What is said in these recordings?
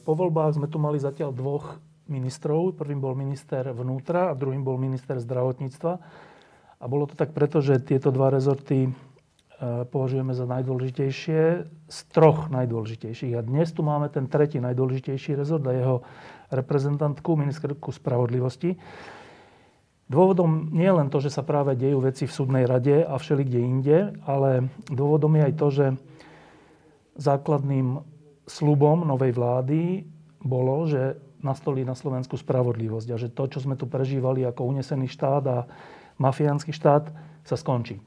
Po voľbách sme tu mali zatiaľ dvoch ministrov. Prvým bol minister vnútra a druhým bol minister zdravotníctva. A bolo to tak preto, že tieto dva rezorty e, považujeme za najdôležitejšie z troch najdôležitejších. A dnes tu máme ten tretí najdôležitejší rezort a jeho reprezentantku, ministerku spravodlivosti. Dôvodom nie je len to, že sa práve dejú veci v súdnej rade a všeli kde inde, ale dôvodom je aj to, že základným slubom novej vlády bolo, že nastolí na Slovensku spravodlivosť a že to, čo sme tu prežívali ako unesený štát a mafiánsky štát, sa skončí. E,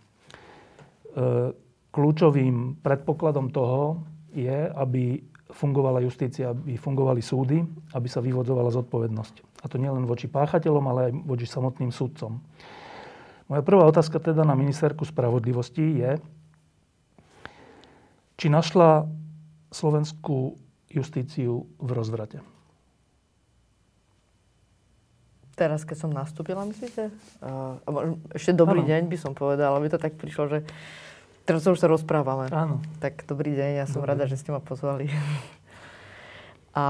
kľúčovým predpokladom toho je, aby fungovala justícia, aby fungovali súdy, aby sa vyvodzovala zodpovednosť. A to nielen voči páchateľom, ale aj voči samotným súdcom. Moja prvá otázka teda na ministerku spravodlivosti je, či našla slovenskú justíciu v rozvrate? Teraz, keď som nastúpila, myslíte? Ešte dobrý ano. deň by som povedala, aby to tak prišlo, že teraz už sa rozprávame. Áno. Tak dobrý deň, ja som dobrý. rada, že ste ma pozvali. A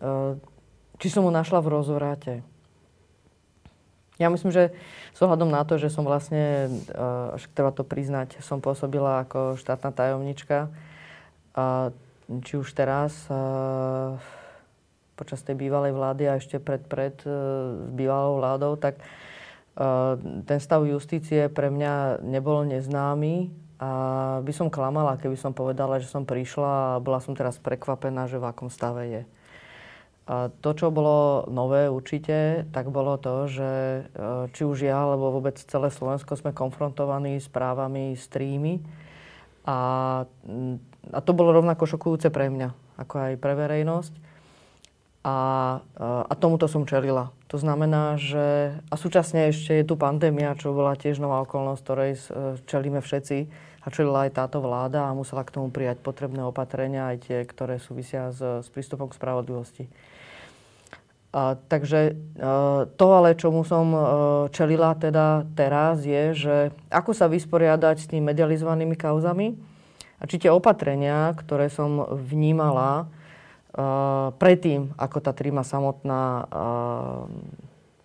uh, či som ho našla v rozvrate? Ja myslím, že s ohľadom na to, že som vlastne, uh, až treba to priznať, som pôsobila ako štátna tajomnička, a či už teraz počas tej bývalej vlády a ešte pred, pred e, bývalou vládou, tak e, ten stav justície pre mňa nebol neznámy a by som klamala, keby som povedala, že som prišla a bola som teraz prekvapená, že v akom stave je. A to, čo bolo nové určite, tak bolo to, že e, či už ja, alebo vôbec celé Slovensko sme konfrontovaní s právami streamy a a to bolo rovnako šokujúce pre mňa, ako aj pre verejnosť. A, a tomuto som čelila. To znamená, že... A súčasne ešte je tu pandémia, čo bola tiež nová okolnosť, ktorej čelíme všetci. A čelila aj táto vláda a musela k tomu prijať potrebné opatrenia, aj tie, ktoré súvisia s, s prístupom k spravodlivosti. A, takže a, to ale, čomu som čelila teda teraz, je, že ako sa vysporiadať s tými medializovanými kauzami, a či tie opatrenia, ktoré som vnímala uh, predtým, ako tá tríma samotná uh,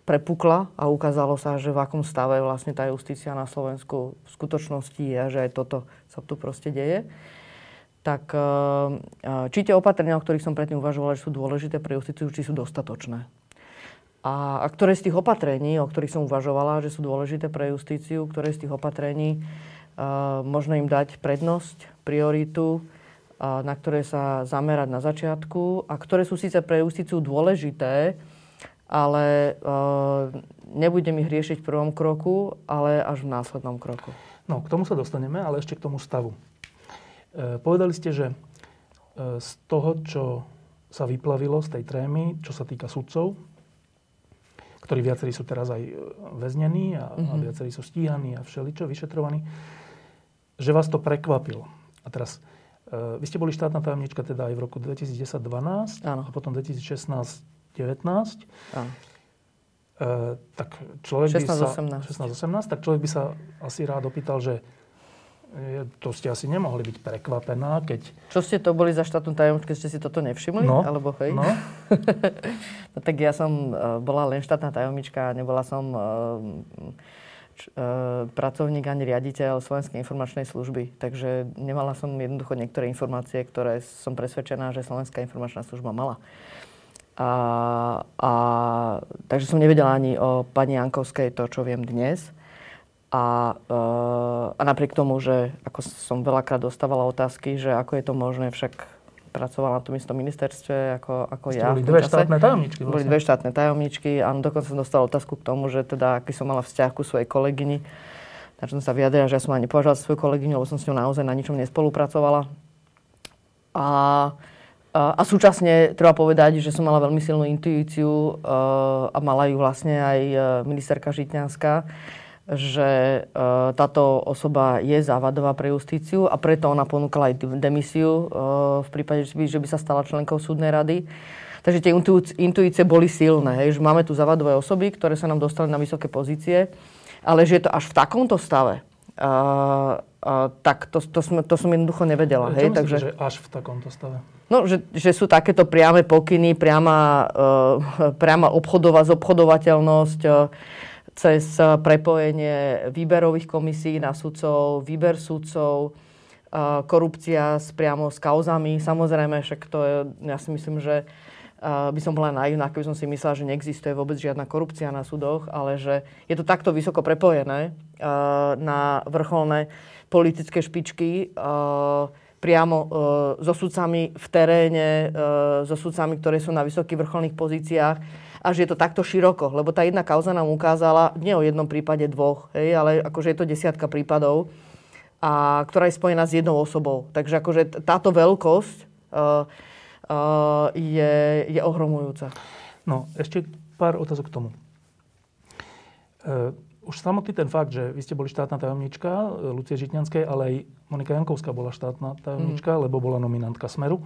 prepukla a ukázalo sa, že v akom stave vlastne tá justícia na Slovensku v skutočnosti je, že aj toto sa tu proste deje, tak uh, či tie opatrenia, o ktorých som predtým uvažovala, že sú dôležité pre justíciu, či sú dostatočné. A, a ktoré z tých opatrení, o ktorých som uvažovala, že sú dôležité pre justíciu, ktoré z tých opatrení uh, možno im dať prednosť, prioritu, na ktoré sa zamerať na začiatku a ktoré sú síce pre justíciu dôležité, ale nebudem ich riešiť v prvom kroku, ale až v následnom kroku. No, k tomu sa dostaneme, ale ešte k tomu stavu. E, povedali ste, že e, z toho, čo sa vyplavilo z tej trémy, čo sa týka sudcov, ktorí viacerí sú teraz aj e, väznení a, mm-hmm. a mhm. viacerí sú stíhaní a všeličo vyšetrovaní, že vás to prekvapilo. A teraz, uh, vy ste boli štátna tajomnička teda aj v roku 2010-12 a potom 2016-19. Áno. Uh, tak človek 16, by sa... 16-18. tak človek by sa asi rád opýtal, že to ste asi nemohli byť prekvapená, keď... Čo ste to boli za štátnu tajomničku, ste si toto nevšimli? No, Alebo hej? No. no tak ja som uh, bola len štátna tajomnička, nebola som uh, E, pracovník ani riaditeľ Slovenskej informačnej služby. Takže nemala som jednoducho niektoré informácie, ktoré som presvedčená, že Slovenská informačná služba mala. A, a, takže som nevedela ani o pani Jankovskej to, čo viem dnes. A, e, a napriek tomu, že ako som veľakrát dostávala otázky, že ako je to možné, však pracovala na tom istom ministerstve ako, ako ja. Boli dve štátne tajomničky. Vlastne. Boli dve štátne tajomničky a dokonca som dostala otázku k tomu, že teda, aký som mala vzťah ku svojej kolegyni, čo som sa vyjadrila, že ja som ani nepovažovala svoju kolegyňu, lebo som s ňou naozaj na ničom nespolupracovala. A, a, a súčasne treba povedať, že som mala veľmi silnú intuíciu a mala ju vlastne aj ministerka Žitňanská, že táto osoba je závadová pre justíciu a preto ona ponúkala aj demisiu v prípade, že by sa stala členkou súdnej rady. Takže tie intuície boli silné, hej, že máme tu zavadové osoby, ktoré sa nám dostali na vysoké pozície, ale že je to až v takomto stave, uh, uh, tak to, to, som, to som jednoducho nevedela. Hej, myslíte, takže, že až v takomto stave? No, že, že sú takéto priame pokyny, priama, uh, priama obchodová, zobchodovateľnosť uh, cez prepojenie výberových komisí na sudcov, výber sudcov, uh, korupcia s, priamo s kauzami. Samozrejme, však to je, ja si myslím, že by som bola naivná, keby som si myslela, že neexistuje vôbec žiadna korupcia na súdoch, ale že je to takto vysoko prepojené na vrcholné politické špičky priamo so sudcami v teréne, so sudcami, ktoré sú na vysokých vrcholných pozíciách a že je to takto široko, lebo tá jedna kauza nám ukázala nie o jednom prípade dvoch, hej, ale akože je to desiatka prípadov, a, ktorá je spojená s jednou osobou. Takže akože táto veľkosť je, je ohromujúca. No, ešte pár otázok k tomu. Uh, už samotný ten fakt, že vy ste boli štátna tajomnička Lucie Žitňanskej, ale aj Monika Jankovská bola štátna tajomnička, mm. lebo bola nominantka Smeru.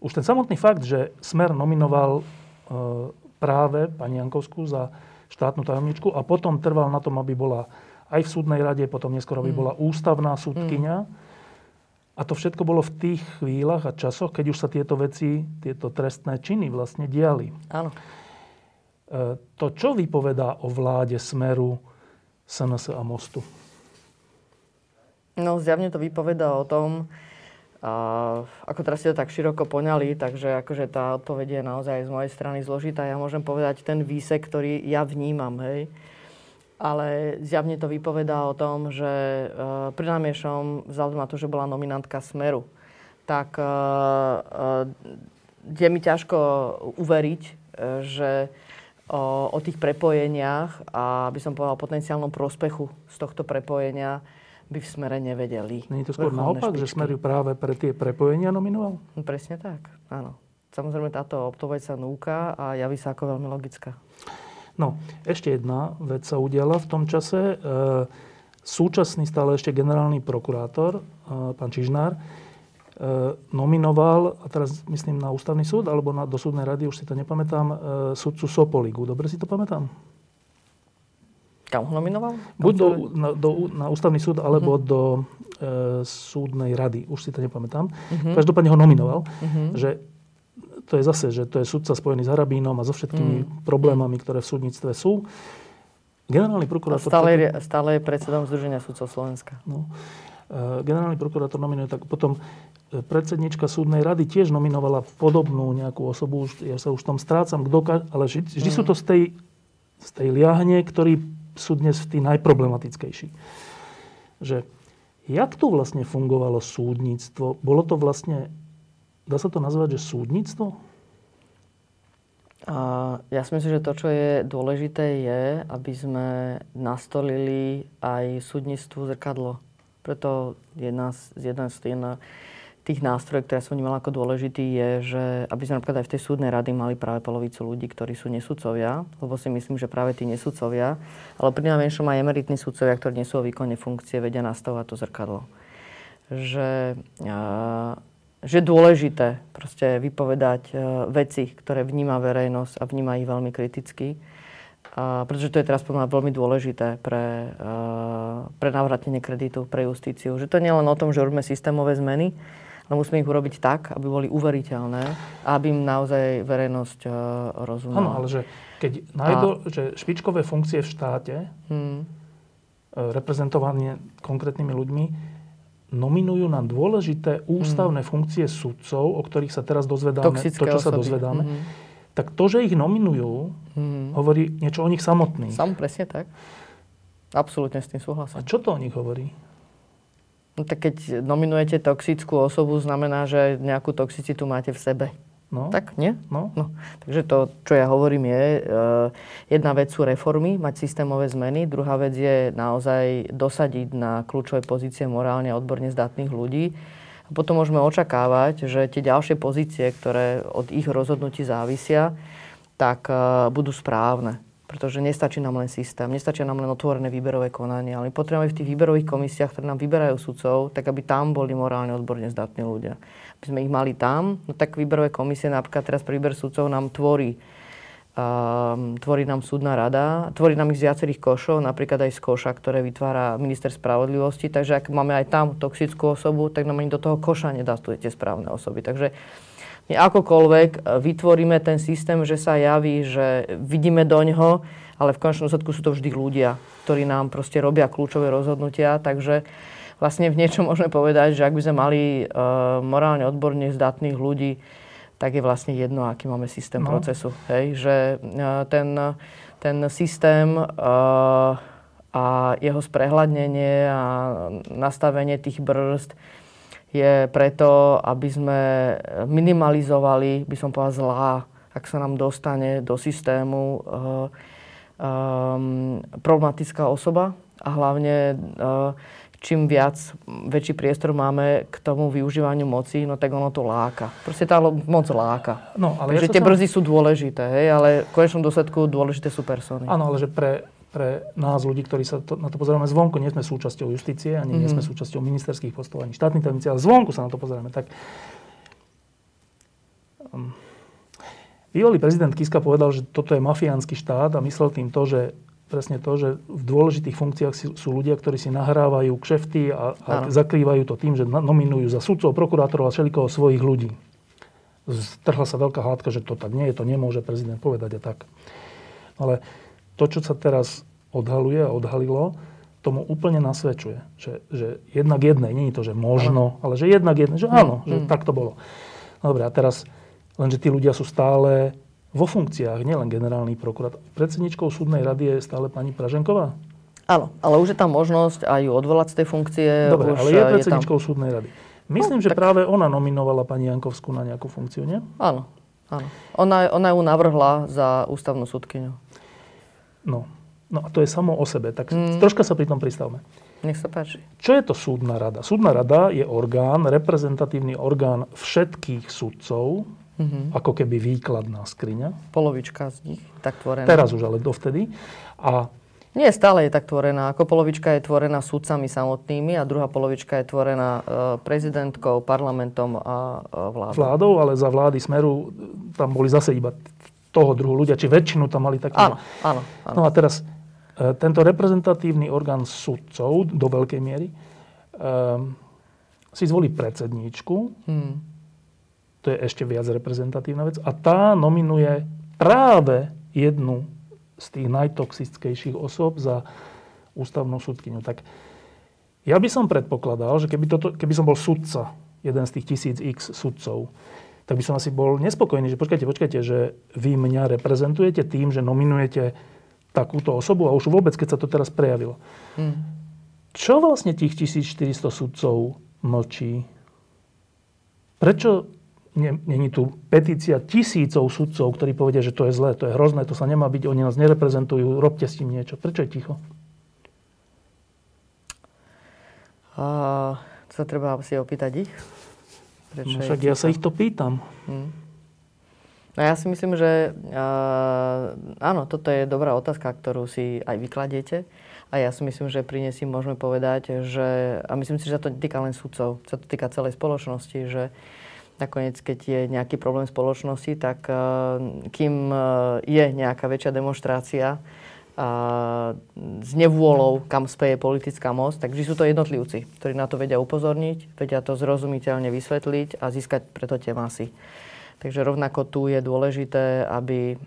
Už ten samotný fakt, že Smer nominoval uh, práve pani Jankovskú za štátnu tajomničku a potom trval na tom, aby bola aj v súdnej rade, potom neskôr, aby mm. bola ústavná súdkynia. Mm a to všetko bolo v tých chvíľach a časoch, keď už sa tieto veci, tieto trestné činy vlastne diali. Áno. E, to, čo vypovedá o vláde Smeru, SNS a Mostu? No, zjavne to vypovedá o tom, ako teraz ste to tak široko poňali, takže akože tá odpoveď je naozaj z mojej strany zložitá. Ja môžem povedať ten výsek, ktorý ja vnímam, hej ale zjavne to vypovedá o tom, že uh, pri námiešom, vzhľadom na to, že bola nominantka Smeru, tak uh, uh, je mi ťažko uveriť, uh, že o, o tých prepojeniach a by som povedal potenciálnom prospechu z tohto prepojenia by v smere nevedeli. Nie je to skôr naopak, špičky. že Smer ju práve pre tie prepojenia nominoval? No, presne tak, áno. Samozrejme táto odpoveď sa núka a javí sa ako veľmi logická. No, ešte jedna vec sa udiala v tom čase. E, súčasný stále ešte generálny prokurátor, e, pán Čižnár, e, nominoval, a teraz myslím na ústavný súd, alebo na, do súdnej rady, už si to nepamätám, sudcu Sopoligu. Dobre si to pamätám? Kam ho nominoval? Buď do, na, do, na ústavný súd, alebo uh-huh. do e, súdnej rady. Už si to nepamätám. Uh-huh. Každopádne ho nominoval. Uh-huh. Že to je zase, že to je sudca spojený s Harabínom a so všetkými mm. problémami, ktoré v súdnictve sú. Generálny prokurátor... stále, je, stále je predsedom Združenia sudcov Slovenska. No, e, generálny prokurátor nominuje, tak potom e, predsednička súdnej rady tiež nominovala podobnú nejakú osobu, ja sa už tom strácam, kto, ale vždy, vždy mm. sú to z tej, z tej liahne, ktorí sú dnes tí najproblematickejší. Že jak tu vlastne fungovalo súdnictvo? Bolo to vlastne Dá sa to nazvať, že súdnictvo? A ja si myslím, že to, čo je dôležité, je, aby sme nastolili aj súdnictvu zrkadlo. Preto jedna z, jedna z jedna tých nástrojov, ktoré som vnímala ako dôležitý, je, že aby sme napríklad aj v tej súdnej rady mali práve polovicu ľudí, ktorí sú nesudcovia, lebo si myslím, že práve tí nesudcovia, ale pri najmenšom aj emeritní sudcovia, ktorí nie sú o výkone funkcie, vedia nastavovať to zrkadlo. Že že je dôležité proste vypovedať uh, veci, ktoré vníma verejnosť a vníma ich veľmi kriticky. Uh, pretože to je teraz podľa veľmi dôležité pre, uh, pre navratenie kreditu, pre justíciu. Že to nie je len o tom, že robíme systémové zmeny, ale musíme ich urobiť tak, aby boli uveriteľné a aby im naozaj verejnosť uh, rozumela. Áno, ale že keď nájdu, a... že špičkové funkcie v štáte, hmm. reprezentované konkrétnymi ľuďmi, nominujú na dôležité ústavné mm. funkcie sudcov, o ktorých sa teraz dozvedáme, Toxické to, čo osoby. sa dozvedáme, mm-hmm. tak to, že ich nominujú, mm-hmm. hovorí niečo o nich samotných. Sam presne tak. Absolútne s tým súhlasím. A čo to o nich hovorí? No tak keď nominujete toxickú osobu, znamená, že nejakú toxicitu máte v sebe. No. Tak, nie? No. no. Takže to, čo ja hovorím, je, uh, jedna vec sú reformy, mať systémové zmeny, druhá vec je naozaj dosadiť na kľúčové pozície morálne a odborne zdatných ľudí. A potom môžeme očakávať, že tie ďalšie pozície, ktoré od ich rozhodnutí závisia, tak uh, budú správne. Pretože nestačí nám len systém, nestačí nám len otvorené výberové konanie, ale my potrebujeme v tých výberových komisiách, ktoré nám vyberajú sudcov, tak aby tam boli morálne odborne zdatní ľudia. Aby sme ich mali tam, no tak výberové komisie napríklad teraz pre výber sudcov nám tvorí Um, tvorí nám súdna rada, tvorí nám ich z viacerých košov, napríklad aj z koša, ktoré vytvára minister spravodlivosti, takže ak máme aj tam toxickú osobu, tak nám ani do toho koša nedá tie správne osoby. Takže my akokoľvek e, vytvoríme ten systém, že sa javí, že vidíme do ňoho, ale v končnom dôsledku sú to vždy ľudia, ktorí nám proste robia kľúčové rozhodnutia, takže vlastne v niečom môžeme povedať, že ak by sme mali uh, morálne odborne zdatných ľudí, tak je vlastne jedno, aký máme systém no. procesu. Hej? Že uh, ten, ten systém uh, a jeho sprehľadnenie a nastavenie tých brzd je preto, aby sme minimalizovali, by som povedal, zlá, ak sa nám dostane do systému uh, um, problematická osoba a hlavne uh, čím viac, väčší priestor máme k tomu využívaniu moci, no tak ono to láka. Proste tá moc láka. No, ale Takže ja tie sa... brzy sú dôležité, hej, ale v konečnom dôsledku dôležité sú persony. Áno, ale že pre, pre nás ľudí, ktorí sa to, na to pozeráme zvonku, nie sme súčasťou justície, ani mm-hmm. nie sme mhm. súčasťou ministerských postov, ani štátnych tajomníci, ale zvonku sa na to pozeráme, tak um, Bývalý prezident Kiska povedal, že toto je mafiánsky štát a myslel tým to, že presne to, že v dôležitých funkciách sú ľudia, ktorí si nahrávajú kšefty a, a zakrývajú to tým, že nominujú za sudcov, prokurátorov a všelikoho svojich ľudí. Strhla sa veľká hádka, že to tak nie je, to nemôže prezident povedať a tak. Ale to, čo sa teraz odhaluje a odhalilo, tomu úplne nasvedčuje. Že, že jednak jednej, nie je to, že možno, ale že jednak jednej, že áno, mm. že mm. tak to bolo. Dobre, a teraz, lenže tí ľudia sú stále vo funkciách, nielen generálny prokurátor. Predsedničkou súdnej rady je stále pani Praženková? Áno, ale už je tam možnosť aj ju odvolať z tej funkcie. Dobre, už ale je predsedničkou je tam... súdnej rady. Myslím, no, že tak... práve ona nominovala pani Jankovskú na nejakú funkciu, nie? Áno, áno. Ona, ona ju navrhla za ústavnú súdkyňu. No, no a to je samo o sebe. Tak mm. troška sa pri tom pristavme. Nech sa páči. Čo je to súdna rada? Súdna rada je orgán, reprezentatívny orgán všetkých sudcov, Mm-hmm. Ako keby výkladná skriňa. Polovička z nich tak tvorená. Teraz už ale dovtedy. A nie, stále je tak tvorená. Ako polovička je tvorená sudcami samotnými a druhá polovička je tvorená e, prezidentkou, parlamentom a e, vládou. Vládou, ale za vlády Smeru tam boli zase iba toho druhu ľudia, či väčšinu tam mali taký. Áno, áno, áno. No a teraz e, tento reprezentatívny orgán sudcov do veľkej miery si zvolí predsedníčku, hmm to je ešte viac reprezentatívna vec. A tá nominuje práve jednu z tých najtoxickejších osôb za ústavnú súdkyňu. Tak ja by som predpokladal, že keby, toto, keby som bol sudca, jeden z tých tisíc x sudcov, tak by som asi bol nespokojný, že počkajte, počkajte, že vy mňa reprezentujete tým, že nominujete takúto osobu a už vôbec, keď sa to teraz prejavilo. Hmm. Čo vlastne tých 1400 sudcov mlčí? Prečo Není tu petícia tisícov sudcov, ktorí povedia, že to je zlé, to je hrozné, to sa nemá byť, oni nás nereprezentujú, robte s tým niečo. Prečo je ticho? A, to sa treba si opýtať ich. No však ja sa ich to pýtam. Hmm. No ja si myslím, že uh, áno, toto je dobrá otázka, ktorú si aj vykladiete. A ja si myslím, že pri nej si môžeme povedať, že, a myslím si, že sa to týka len sudcov, sa to týka celej spoločnosti, že nakoniec, keď je nejaký problém spoločnosti, tak eh, kým eh, je nejaká väčšia demonstrácia s nevôľou, kam speje politická moc, tak vždy sú to jednotlivci, ktorí na to vedia upozorniť, vedia to zrozumiteľne vysvetliť a získať preto tie masy. Takže rovnako tu je dôležité, aby...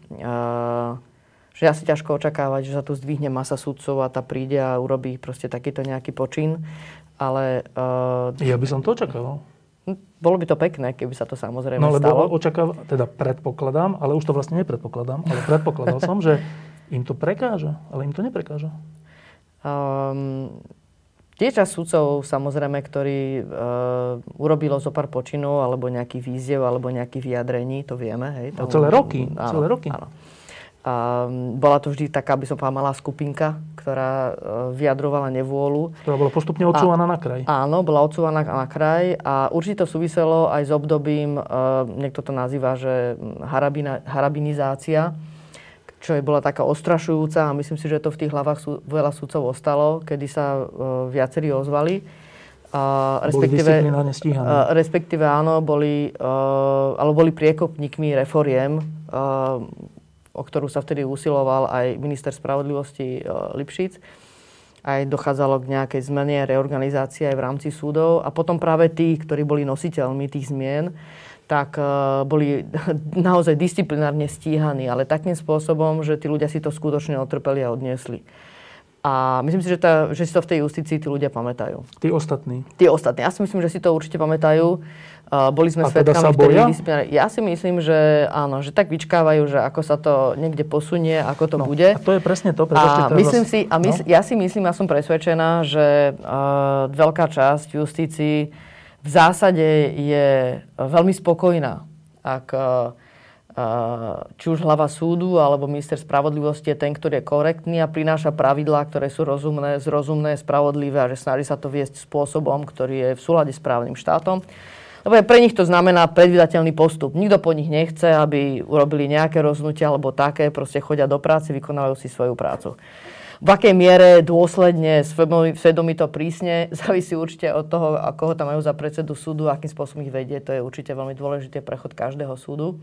že asi ťažko očakávať, že sa tu zdvihne masa sudcov a tá príde a urobí proste takýto nejaký počin, ale... Ja by som to očakával. Hm, bolo by to pekné, keby sa to samozrejme no, lebo stalo. očakáv, teda predpokladám, ale už to vlastne nepredpokladám, ale predpokladal som, že im to prekáža, ale im to neprekáža. Um, je čas sudcov, samozrejme, ktorý uh, urobilo zo pár počinov, alebo nejaký výziev, alebo nejaký vyjadrení, to vieme. Hej, to, no, celé roky, áno, celé roky. Áno. A bola to vždy taká, by som povedala, malá skupinka, ktorá vyjadrovala nevôľu. Ktorá bola postupne odsúvaná na kraj. Áno, bola odsúvaná na kraj a určite to súviselo aj s obdobím, niekto to nazýva, že harabina, harabinizácia, čo je bola taká ostrašujúca a myslím si, že to v tých hlavách sú, veľa sudcov ostalo, kedy sa viacerí ozvali. A respektíve, boli stíhaní. respektíve áno, boli, alebo boli priekopníkmi reforiem, o ktorú sa vtedy usiloval aj minister spravodlivosti Lipšic. Aj dochádzalo k nejakej zmene, reorganizácii aj v rámci súdov. A potom práve tí, ktorí boli nositeľmi tých zmien, tak boli naozaj disciplinárne stíhaní, ale takým spôsobom, že tí ľudia si to skutočne otrpeli a odniesli. A myslím si, že, tá, že si to v tej justícii tí ľudia pamätajú. Tí ostatní? Tí ostatní. Ja si myslím, že si to určite pamätajú. Uh, boli sme a teda sa boja? Ja si myslím, že áno, že tak vyčkávajú, že ako sa to niekde posunie, ako to no, bude. A to je presne to. A, myslím si, a mys- no? ja si myslím, ja som presvedčená, že uh, veľká časť justícií v zásade je veľmi spokojná, ak uh, či už hlava súdu alebo minister spravodlivosti je ten, ktorý je korektný a prináša pravidlá, ktoré sú rozumné, zrozumné, spravodlivé a že snaží sa to viesť spôsobom, ktorý je v súlade s právnym štátom. Lebo pre nich to znamená predvydateľný postup. Nikto po nich nechce, aby urobili nejaké rozhodnutia alebo také, proste chodia do práce, vykonávajú si svoju prácu. V akej miere dôsledne, svedomito prísne, závisí určite od toho, ako ho tam majú za predsedu súdu, akým spôsobom ich vedie. To je určite veľmi dôležitý prechod každého súdu.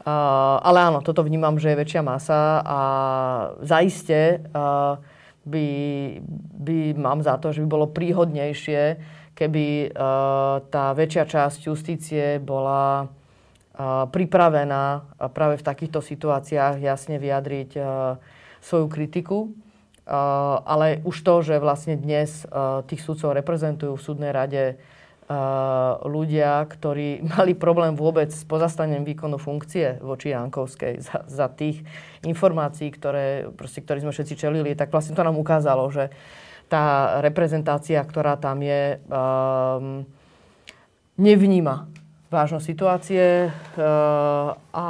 Uh, ale áno, toto vnímam, že je väčšia masa a zaiste uh, by, by mám za to, že by bolo príhodnejšie, keby uh, tá väčšia časť justície bola uh, pripravená práve v takýchto situáciách jasne vyjadriť uh, svoju kritiku. Uh, ale už to, že vlastne dnes uh, tých sudcov reprezentujú v súdnej rade ľudia, ktorí mali problém vôbec s pozastaním výkonu funkcie voči Jankovskej za, za tých informácií, ktoré, proste, ktoré sme všetci čelili, tak vlastne to nám ukázalo, že tá reprezentácia, ktorá tam je, um, nevníma vážnosť situácie uh, a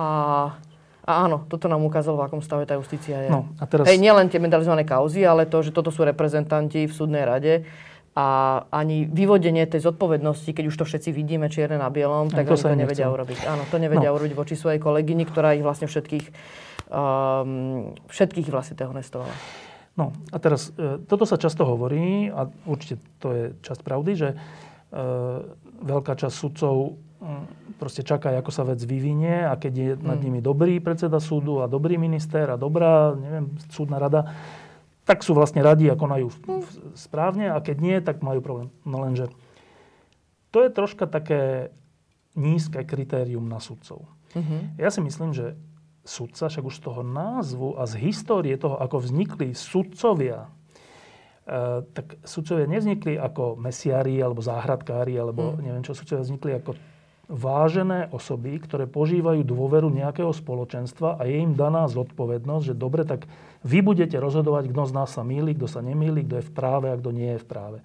a áno, toto nám ukázalo, v akom stave tá justícia je. No, a teraz... Hej, nielen tie medalizované kauzy, ale to, že toto sú reprezentanti v súdnej rade, a ani vyvodenie tej zodpovednosti, keď už to všetci vidíme čierne na bielom, tak to oni to nevedia nechcem. urobiť. Áno, to nevedia no. urobiť voči svojej kolegyni, ktorá ich vlastne všetkých, um, všetkých vlastne dehonestovala. No a teraz, e, toto sa často hovorí a určite to je časť pravdy, že e, veľká časť sudcov mm, proste čaká, ako sa vec vyvinie a keď je nad mm. nimi dobrý predseda súdu a dobrý minister a dobrá, neviem, súdna rada, tak sú vlastne radi a konajú správne a keď nie, tak majú problém. No lenže to je troška také nízke kritérium na sudcov. Uh-huh. Ja si myslím, že sudca, však už z toho názvu a z histórie toho, ako vznikli sudcovia, e, tak sudcovia nevznikli ako mesiári alebo záhradkári, alebo uh-huh. neviem čo, sudcovia vznikli ako vážené osoby, ktoré požívajú dôveru nejakého spoločenstva a je im daná zodpovednosť, že dobre, tak vy budete rozhodovať, kto z nás sa míli, kto sa nemýli, kto je v práve a kto nie je v práve.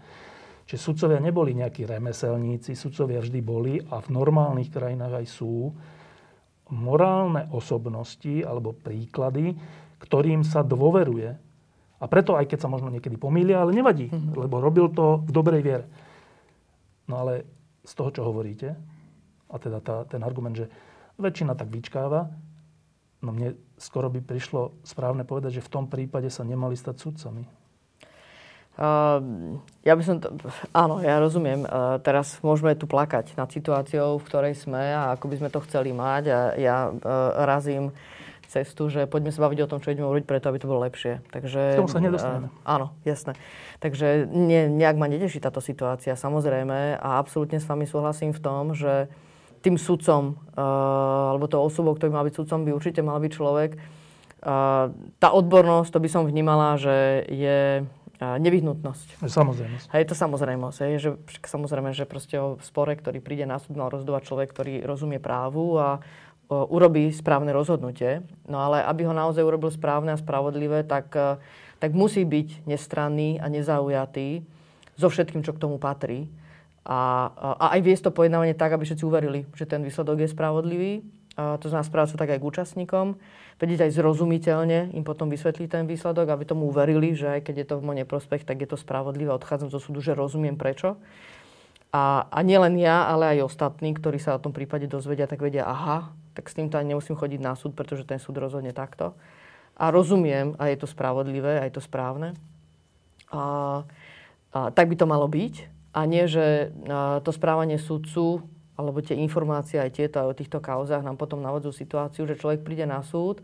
Čiže sudcovia neboli nejakí remeselníci, sudcovia vždy boli a v normálnych krajinách aj sú morálne osobnosti alebo príklady, ktorým sa dôveruje. A preto, aj keď sa možno niekedy pomýlia, ale nevadí, mm-hmm. lebo robil to v dobrej viere. No ale z toho, čo hovoríte, a teda tá, ten argument, že väčšina tak vyčkáva, no mne skoro by prišlo správne povedať, že v tom prípade sa nemali stať sudcami. Uh, ja by som to... Áno, ja rozumiem. Uh, teraz môžeme tu plakať nad situáciou, v ktorej sme a ako by sme to chceli mať. A ja uh, razím cestu, že poďme sa baviť o tom, čo ideme urobiť preto, aby to bolo lepšie. Takže, tomu sa nedostaneme. Uh, áno, jasné. Takže nie, nejak ma neteší táto situácia, samozrejme. A absolútne s vami súhlasím v tom, že uh, tým sudcom, uh, alebo tou osobou, ktorý mal byť sudcom, by určite mal byť človek. Uh, tá odbornosť, to by som vnímala, že je uh, nevyhnutnosť. Samozrejmosť. Hej, to samozrejmosť. Hej, že, samozrejme, že proste o spore, ktorý príde na súd, mal rozhodovať človek, ktorý rozumie právu a uh, urobí správne rozhodnutie. No ale aby ho naozaj urobil správne a spravodlivé, tak, tak musí byť nestranný a nezaujatý so všetkým, čo k tomu patrí a, a aj viesť to pojednávanie tak, aby všetci uverili, že ten výsledok je spravodlivý to znamená správať sa tak aj k účastníkom, vedieť aj zrozumiteľne im potom vysvetliť ten výsledok, aby tomu uverili, že aj keď je to v môj neprospech, tak je to spravodlivé. Odchádzam zo súdu, že rozumiem prečo. A, a nielen ja, ale aj ostatní, ktorí sa o tom prípade dozvedia, tak vedia, aha, tak s týmto ani nemusím chodiť na súd, pretože ten súd rozhodne takto. A rozumiem, a je to spravodlivé, a je to správne. A, a tak by to malo byť. A nie, že to správanie súdcu alebo tie informácie aj tieto aj o týchto kauzách nám potom navodzujú situáciu, že človek príde na súd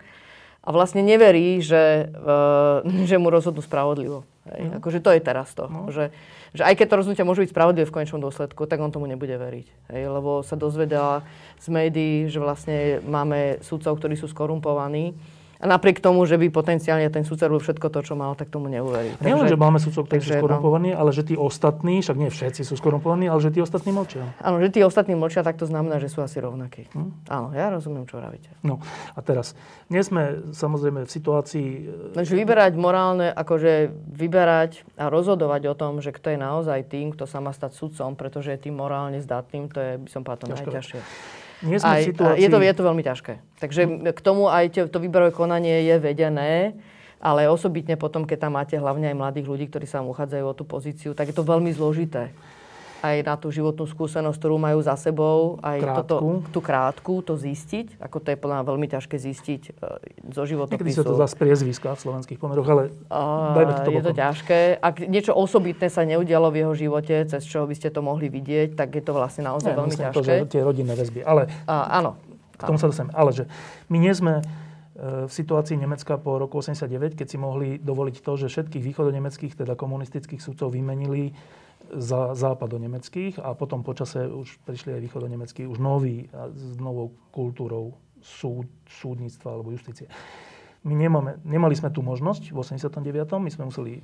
a vlastne neverí, že, uh, že mu rozhodnú spravodlivo. Hej? No. Akože to je teraz to. No. Že, že aj keď to rozhodnutie môže byť spravodlivé v konečnom dôsledku, tak on tomu nebude veriť. Hej? Lebo sa dozvedela z médií, že vlastne máme súdcov, ktorí sú skorumpovaní napriek tomu, že by potenciálne ten sudca robil všetko to, čo mal, tak tomu neuverí. Nie len, že máme sudcov, ktorí sú skorumpovaní, no. ale že tí ostatní, však nie všetci sú skorumpovaní, ale že tí ostatní mlčia. Áno, že tí ostatní mlčia, tak to znamená, že sú asi rovnakí. Hm? Áno, ja rozumiem, čo vravíte. No a teraz, nie sme samozrejme v situácii... Takže vyberať morálne, akože vyberať a rozhodovať o tom, že kto je naozaj tým, kto sa má stať sudcom, pretože je tým morálne zdatným, to je, by som povedal, najťažšie. Nie sme aj, situácii... je, to, je to veľmi ťažké. Takže k tomu aj to výberové konanie je vedené, ale osobitne potom, keď tam máte hlavne aj mladých ľudí, ktorí sa vám uchádzajú o tú pozíciu, tak je to veľmi zložité aj na tú životnú skúsenosť, ktorú majú za sebou, aj krátku. Toto, tú krátku, to zistiť. Ako to je podľa veľmi ťažké zistiť uh, zo životopisu. Niekedy sa to zase priezviska v slovenských pomeroch, ale uh, dajme to Je to ťažké. Ak niečo osobitné sa neudialo v jeho živote, cez čo by ste to mohli vidieť, tak je to vlastne naozaj Nie, veľmi ťažké. To, že tie rodinné väzby. Ale, uh, áno. K tomu sa dostaneme. Ale že my nie sme e, v situácii Nemecka po roku 89, keď si mohli dovoliť to, že všetkých východonemeckých, teda komunistických súdcov vymenili za západonemeckých a potom počase už prišli aj východonemeckí, už noví s novou kultúrou súd, súdnictva alebo justície. My nemáme, nemali sme tú možnosť v 89. My sme museli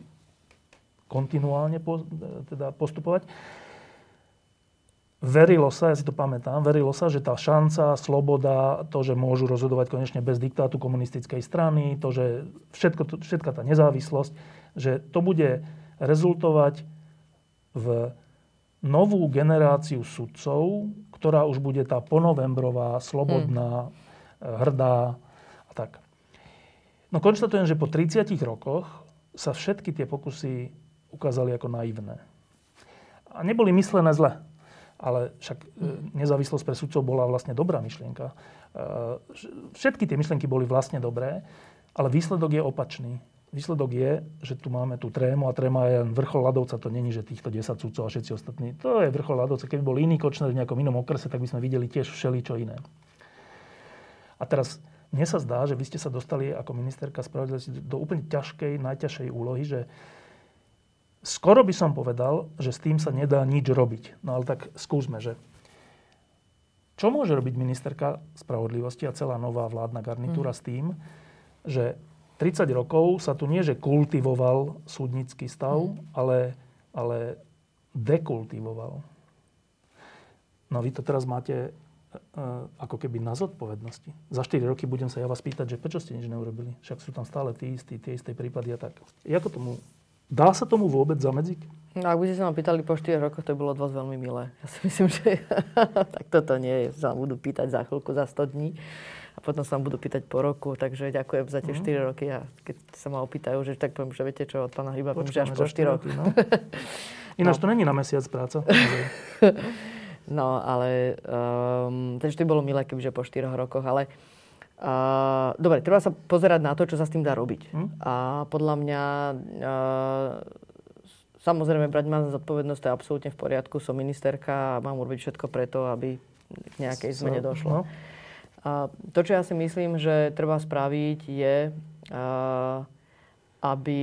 kontinuálne po, teda postupovať. Verilo sa, ja si to pamätám, verilo sa, že tá šanca, sloboda, to, že môžu rozhodovať konečne bez diktátu komunistickej strany, to, že všetko, všetka tá nezávislosť, že to bude rezultovať v novú generáciu sudcov, ktorá už bude tá ponovembrová, slobodná, hmm. hrdá a tak. No konštatujem, že po 30 rokoch sa všetky tie pokusy ukázali ako naivné. A neboli myslené zle. Ale však e, nezávislosť pre sudcov bola vlastne dobrá myšlienka. E, všetky tie myšlienky boli vlastne dobré, ale výsledok je opačný. Výsledok je, že tu máme tú trému a tréma je vrchol ľadovca. To není, že týchto 10 sudcov a všetci ostatní. To je vrchol ľadovca. Keby bol iný Kočner v nejakom inom okrese, tak by sme videli tiež všeličo iné. A teraz mne sa zdá, že vy ste sa dostali ako ministerka spravodlivosti do úplne ťažkej, najťažšej úlohy, že skoro by som povedal, že s tým sa nedá nič robiť. No ale tak skúsme, že čo môže robiť ministerka spravodlivosti a celá nová vládna garnitúra mm. s tým, že 30 rokov sa tu nie, že kultivoval súdnický stav, mm. ale, ale dekultivoval. No vy to teraz máte uh, ako keby na zodpovednosti. Za 4 roky budem sa ja vás pýtať, že prečo ste nič neurobili? Však sú tam stále tí istí, tie isté prípady a tak. Ako tomu, dá sa tomu vôbec zamedziť? No, ak by ste sa ma pýtali po 4 rokoch, to by bolo od vás veľmi milé. Ja si myslím, že tak toto nie je. Sa budú pýtať za chvíľku, za 100 dní a potom sa vám budú pýtať po roku, takže ďakujem za tie mm. 4 roky a keď sa ma opýtajú, že tak poviem, že viete čo, od pána Hryba, poviem, že až po 4 roky. No. Ináč no. to není na mesiac práca. no, ale um, takže to bolo milé, kebyže po 4 rokoch, ale uh, dobre, treba sa pozerať na to, čo sa s tým dá robiť. Mm. A podľa mňa uh, Samozrejme, brať ma zodpovednosť, je absolútne v poriadku. Som ministerka a mám urobiť všetko preto, aby k nejakej zmene došlo. No. To, čo ja si myslím, že treba spraviť, je, aby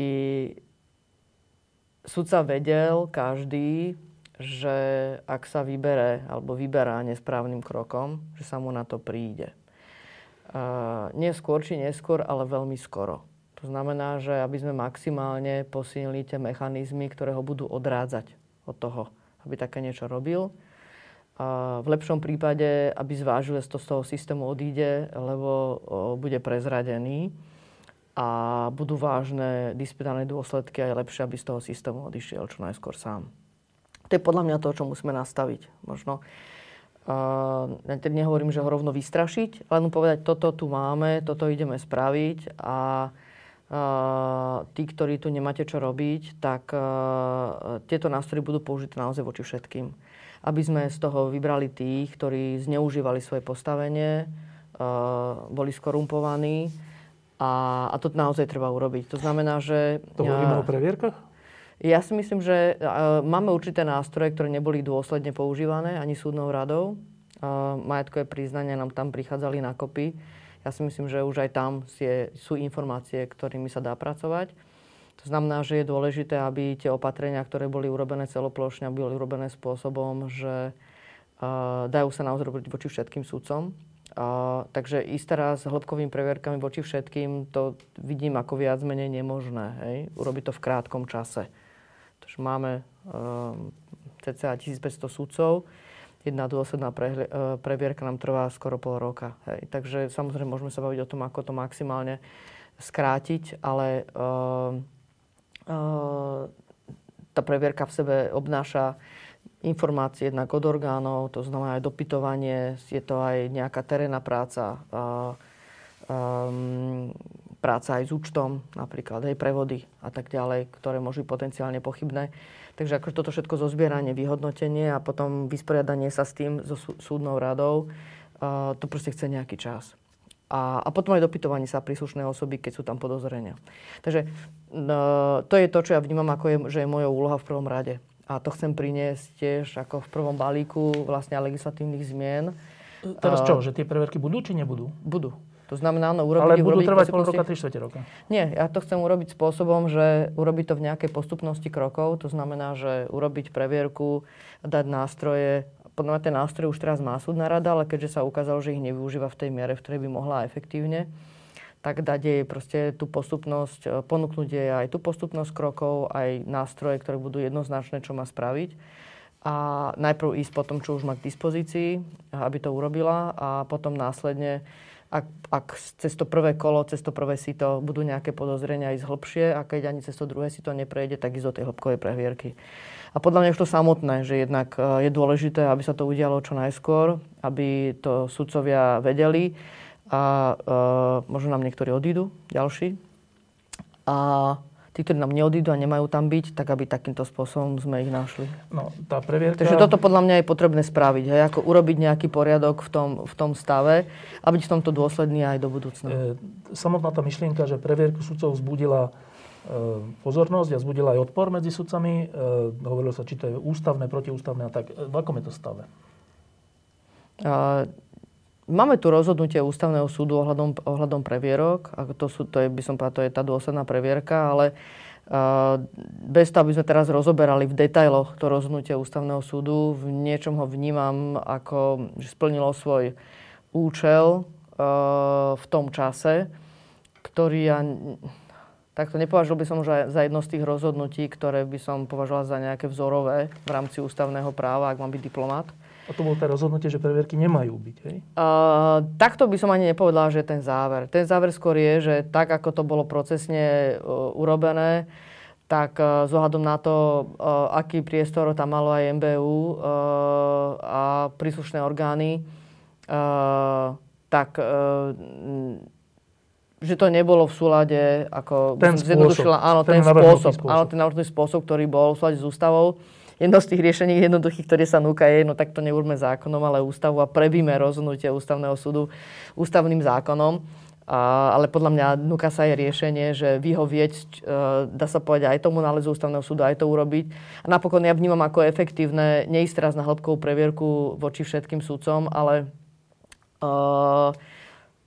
sudca vedel každý, že ak sa vybere alebo vyberá nesprávnym krokom, že sa mu na to príde. Nie skôr či neskôr, ale veľmi skoro. To znamená, že aby sme maximálne posilnili tie mechanizmy, ktoré ho budú odrádzať od toho, aby také niečo robil a v lepšom prípade, aby zvážil, že to z toho systému odíde, lebo bude prezradený a budú vážne disciplinárne dôsledky a je lepšie, aby z toho systému odišiel čo najskôr sám. To je podľa mňa to, čo musíme nastaviť. Možno ja teď nehovorím, že ho rovno vystrašiť, len mu povedať, toto tu máme, toto ideme spraviť a tí, ktorí tu nemáte čo robiť, tak tieto nástroje budú použité naozaj voči všetkým. Aby sme z toho vybrali tých, ktorí zneužívali svoje postavenie, boli skorumpovaní a, a to naozaj treba urobiť. To znamená, že... To hovoríme o previerkach? Ja si myslím, že máme určité nástroje, ktoré neboli dôsledne používané ani súdnou radou. Majetkové priznania nám tam prichádzali na kopy. Ja si myslím, že už aj tam je, sú informácie, ktorými sa dá pracovať. To znamená, že je dôležité, aby tie opatrenia, ktoré boli urobené celoplošne, boli urobené spôsobom, že uh, dajú sa naozaj robiť voči všetkým sudcom. Uh, takže ísť teraz hĺbkovými previerkami voči všetkým, to vidím ako viac menej nemožné. Hej? Urobiť to v krátkom čase. Takže máme uh, cca 1500 sudcov, jedna dôsledná pre, uh, previerka nám trvá skoro pol roka. Hej. Takže samozrejme môžeme sa baviť o tom, ako to maximálne skrátiť, ale uh, tá previerka v sebe obnáša informácie jednak od orgánov, to znamená aj dopytovanie, je to aj nejaká terénna práca, um, práca aj s účtom, napríklad aj prevody a tak ďalej, ktoré môžu byť potenciálne pochybné. Takže ako toto všetko zozbieranie, vyhodnotenie a potom vysporiadanie sa s tým so súdnou radou, uh, to proste chce nejaký čas. A, a potom aj dopytovanie sa príslušné osoby, keď sú tam podozrenia. Takže uh, to je to, čo ja vnímam, ako je, že je moja úloha v prvom rade. A to chcem priniesť tiež ako v prvom balíku vlastne legislatívnych zmien. Teraz čo, že tie preverky budú či nebudú? Budú. To znamená, áno, urobiť... Ale budú trvať pol roka, tri roka. Nie, ja to chcem urobiť spôsobom, že urobiť to v nejakej postupnosti krokov. To znamená, že urobiť previerku, dať nástroje. Podľa mňa ten nástroj už teraz má súdna rada, ale keďže sa ukázalo, že ich nevyužíva v tej miere, v ktorej by mohla efektívne, tak dať jej proste tú postupnosť, e, ponúknuť jej aj tú postupnosť krokov, aj nástroje, ktoré budú jednoznačné, čo má spraviť. A najprv ísť potom, čo už má k dispozícii, aby to urobila a potom následne ak, ak cez to prvé kolo, cez to prvé sito budú nejaké podozrenia ísť hlbšie a keď ani cez to druhé sito neprejde, tak ísť do tej hĺbkovej previerky. A podľa mňa už to samotné, že jednak e, je dôležité, aby sa to udialo čo najskôr, aby to sudcovia vedeli a uh, možno nám niektorí odídu, ďalší. A tí, ktorí nám neodídu a nemajú tam byť, tak aby takýmto spôsobom sme ich našli. No, tá previerka... Takže toto podľa mňa je potrebné spraviť, hej, ako urobiť nejaký poriadok v tom, v tom stave a byť v tomto dôsledný aj do budúcna. E, samotná tá myšlienka, že previerku sudcov vzbudila e, pozornosť a vzbudila aj odpor medzi sudcami. E, hovorilo sa, či to je ústavné, protiústavné a tak. E, v akom je to stave? E, Máme tu rozhodnutie ústavného súdu ohľadom, ohľadom previerok. Ako to, sú, to je, by som povedal, to je tá dôsledná previerka, ale uh, bez toho, aby sme teraz rozoberali v detailoch to rozhodnutie ústavného súdu, v niečom ho vnímam ako, že splnilo svoj účel uh, v tom čase, ktorý ja... Takto nepovažoval by som že za jedno z tých rozhodnutí, ktoré by som považoval za nejaké vzorové v rámci ústavného práva, ak mám byť diplomat. A to bolo to rozhodnutie, že previerky nemajú byť, hej? Uh, takto by som ani nepovedala, že ten záver. Ten záver skôr je, že tak, ako to bolo procesne uh, urobené, tak uh, zohľadom na to, uh, aký priestor tam malo aj MBU uh, a príslušné orgány, uh, tak uh, že to nebolo v súlade, ako ten spôsob, áno, ten, ten spôsob, spôsob, áno, ten spôsob, ktorý bol v súlade s ústavou jedno z tých riešení jednoduchých, ktoré sa núka je, no tak to neurme zákonom, ale ústavu a prebíme rozhodnutie ústavného súdu ústavným zákonom. A, ale podľa mňa núka sa je riešenie, že vyhovieť, e, dá sa povedať, aj tomu nálezu ústavného súdu, aj to urobiť. A napokon ja vnímam ako efektívne neísť teraz na hĺbkovú previerku voči všetkým súdcom, ale e,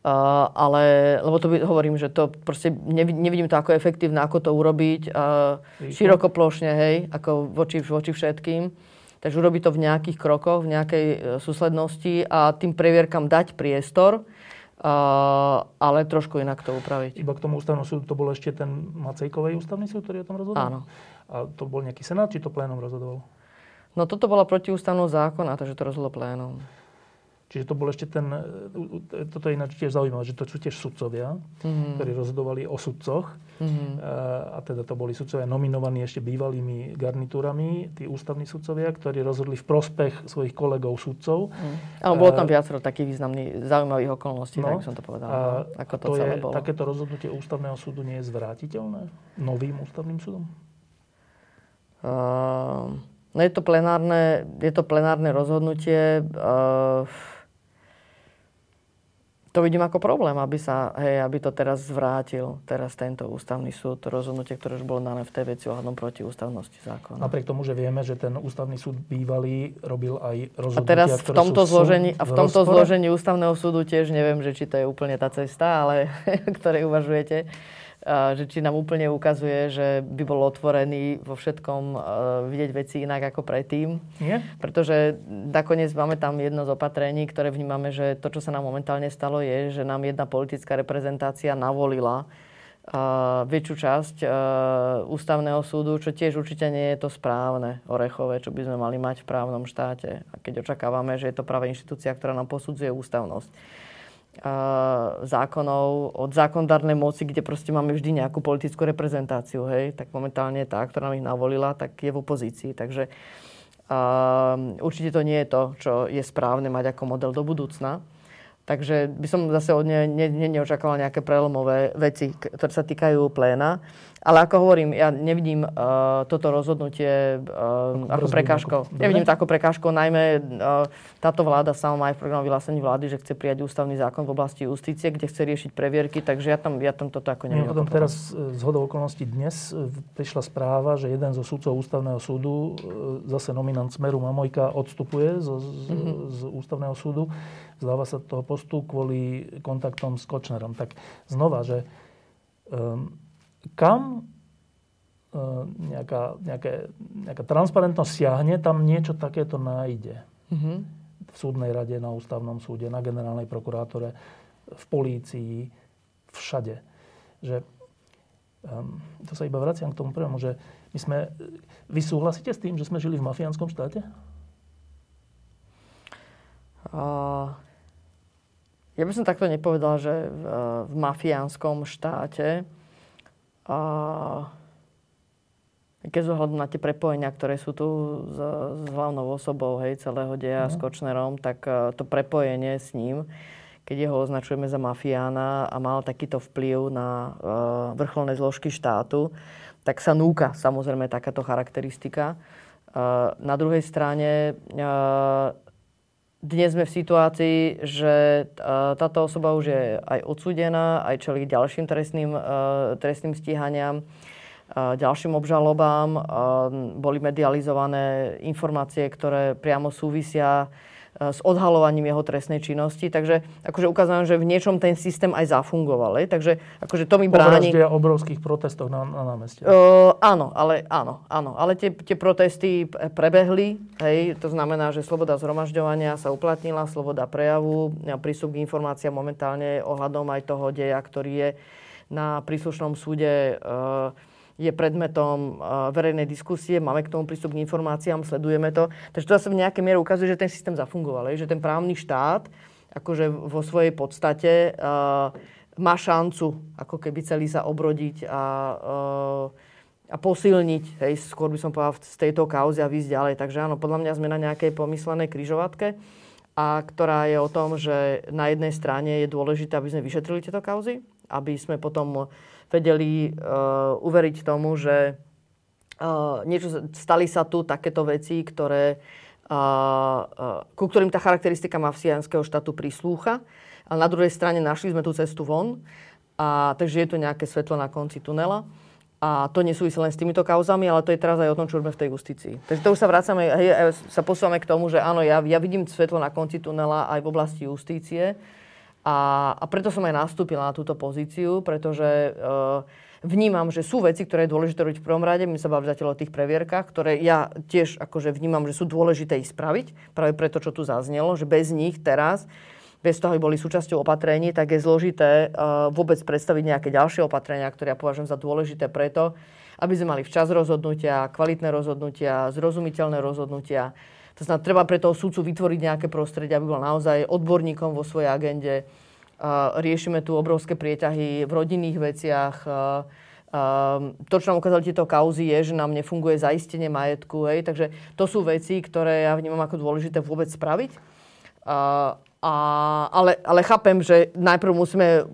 Uh, ale, lebo to by, hovorím, že to proste nevidím to ako efektívne, ako to urobiť uh, široko plošne, hej, ako voči, voči všetkým. Takže urobiť to v nejakých krokoch, v nejakej uh, súslednosti a tým previerkam dať priestor, uh, ale trošku inak to upraviť. Iba k tomu ústavnému súdu to bol ešte ten Macejkovej ústavný súd, ktorý o tom rozhodoval? Áno. A to bol nejaký senát, či to plénom rozhodoval? No toto bola protiústavnou zákona, takže to rozhodlo plénom. Čiže to bol ešte ten, e, toto je ináč tiež zaujímavé, že to sú tiež sudcovia, mm-hmm. ktorí rozhodovali o sudcoch. Mm-hmm. A teda to boli sudcovia nominovaní ešte bývalými garnitúrami, tí ústavní sudcovia, ktorí rozhodli v prospech svojich kolegov sudcov. Mm. Ale bolo tam viacero takých významných, zaujímavých okolností, no, tak som to povedal. A no, ako to, to celé je, bolo. Takéto rozhodnutie ústavného súdu nie je zvrátiteľné novým ústavným súdom? Uh, no je to plenárne, je to plenárne rozhodnutie. Uh, to vidím ako problém, aby, sa, hej, aby to teraz zvrátil, teraz tento ústavný súd, rozhodnutie, ktoré už bolo dané v tej veci ohľadom protiústavnosti zákona. Napriek tomu, že vieme, že ten ústavný súd bývalý robil aj rozhodnutia, a teraz v tomto zložení, A v tomto zložení ústavného súdu tiež neviem, že či to je úplne tá cesta, ale ktorej uvažujete že či nám úplne ukazuje, že by bol otvorený vo všetkom vidieť veci inak ako predtým. Nie? Pretože nakoniec máme tam jedno z opatrení, ktoré vnímame, že to, čo sa nám momentálne stalo, je, že nám jedna politická reprezentácia navolila väčšiu časť ústavného súdu, čo tiež určite nie je to správne, orechové, čo by sme mali mať v právnom štáte. A keď očakávame, že je to práve inštitúcia, ktorá nám posudzuje ústavnosť zákonov od zákonodárnej moci, kde proste máme vždy nejakú politickú reprezentáciu, hej, tak momentálne tá, ktorá nám ich navolila, tak je v opozícii. Takže uh, určite to nie je to, čo je správne mať ako model do budúcna. Takže by som zase od nej ne, ne, neočakával nejaké prelomové veci, ktoré sa týkajú pléna. Ale ako hovorím, ja nevidím uh, toto rozhodnutie uh, ako, ako prekážkou. Nevidím to ako prekážkou, najmä uh, táto vláda sama má aj v programu vyhlásení vlády, že chce prijať ústavný zákon v oblasti justície, kde chce riešiť previerky, takže ja tam, ja tam toto ako nevidím. Potom teraz z hodou okolností dnes prišla správa, že jeden zo súdcov ústavného súdu, zase nominant Smeru Mamojka, odstupuje z, z, mm-hmm. z ústavného súdu. Zdáva sa toho postu kvôli kontaktom s Kočnerom. Tak znova, že um, kam e, nejaká, nejaké, nejaká transparentnosť siahne, tam niečo takéto nájde. Mm-hmm. V súdnej rade, na ústavnom súde, na generálnej prokurátore, v polícii, všade. Že, um, to sa iba vraciam k tomu prvému, že my sme, vy súhlasíte s tým, že sme žili v mafiánskom štáte? Uh, ja by som takto nepovedal, že v, v mafiánskom štáte a keď zohľadom na tie prepojenia, ktoré sú tu s, s hlavnou osobou hej, celého deja, mm. s Kočnerom, tak uh, to prepojenie s ním, keď ho označujeme za mafiána a mal takýto vplyv na uh, vrcholné zložky štátu, tak sa núka samozrejme takáto charakteristika. Uh, na druhej strane dnes sme v situácii, že táto osoba už je aj odsúdená, aj čelí ďalším trestným, e, trestným stíhaniam, e, ďalším obžalobám. E, boli medializované informácie, ktoré priamo súvisia s odhalovaním jeho trestnej činnosti. Takže akože ukážem, že v niečom ten systém aj zafungoval. Je? Takže akože to mi bráni... Po obrovských protestoch na, na námestí. Uh, áno, ale, áno, áno. Ale tie, tie protesty prebehli. Hej? To znamená, že sloboda zhromažďovania sa uplatnila, sloboda prejavu, prístup k informáciám momentálne ohľadom aj toho deja, ktorý je na príslušnom súde uh, je predmetom verejnej diskusie, máme k tomu prístup k informáciám, sledujeme to. Takže to zase v nejakej miere ukazuje, že ten systém zafungoval, že ten právny štát akože vo svojej podstate má šancu ako keby celý sa obrodiť a, a posilniť, hej, skôr by som povedal z tejto kauzy a výjsť ďalej. Takže áno, podľa mňa sme na nejakej pomyslenej kryžovatke, a ktorá je o tom, že na jednej strane je dôležité, aby sme vyšetrili tieto kauzy, aby sme potom vedeli uh, uveriť tomu, že uh, niečo, stali sa tu takéto veci, ktoré, uh, uh, ku ktorým tá charakteristika mafiánskeho štátu prislúcha. A na druhej strane našli sme tú cestu von. A, takže je tu nejaké svetlo na konci tunela. A to nesúvisí len s týmito kauzami, ale to je teraz aj o tom, čo robíme v tej justícii. Takže to už sa vracame, hej, sa posúvame k tomu, že áno, ja, ja vidím svetlo na konci tunela aj v oblasti justície. A, a preto som aj nastúpila na túto pozíciu, pretože e, vnímam, že sú veci, ktoré je dôležité robiť v prvom rade. My sa bavíme zatiaľ o tých previerkach, ktoré ja tiež akože vnímam, že sú dôležité ich spraviť. Práve preto, čo tu zaznelo, že bez nich teraz bez toho, aby boli súčasťou opatrení, tak je zložité uh, vôbec predstaviť nejaké ďalšie opatrenia, ktoré ja považujem za dôležité preto, aby sme mali včas rozhodnutia, kvalitné rozhodnutia, zrozumiteľné rozhodnutia, To znamená, treba pre toho súdcu vytvoriť nejaké prostredie, aby bol naozaj odborníkom vo svojej agende. Riešime tu obrovské prieťahy v rodinných veciach. To, čo nám ukázali tieto kauzy, je, že nám nefunguje zaistenie majetku. Hej? Takže to sú veci, ktoré ja vnímam ako dôležité vôbec spraviť. A, ale, ale chápem, že najprv musíme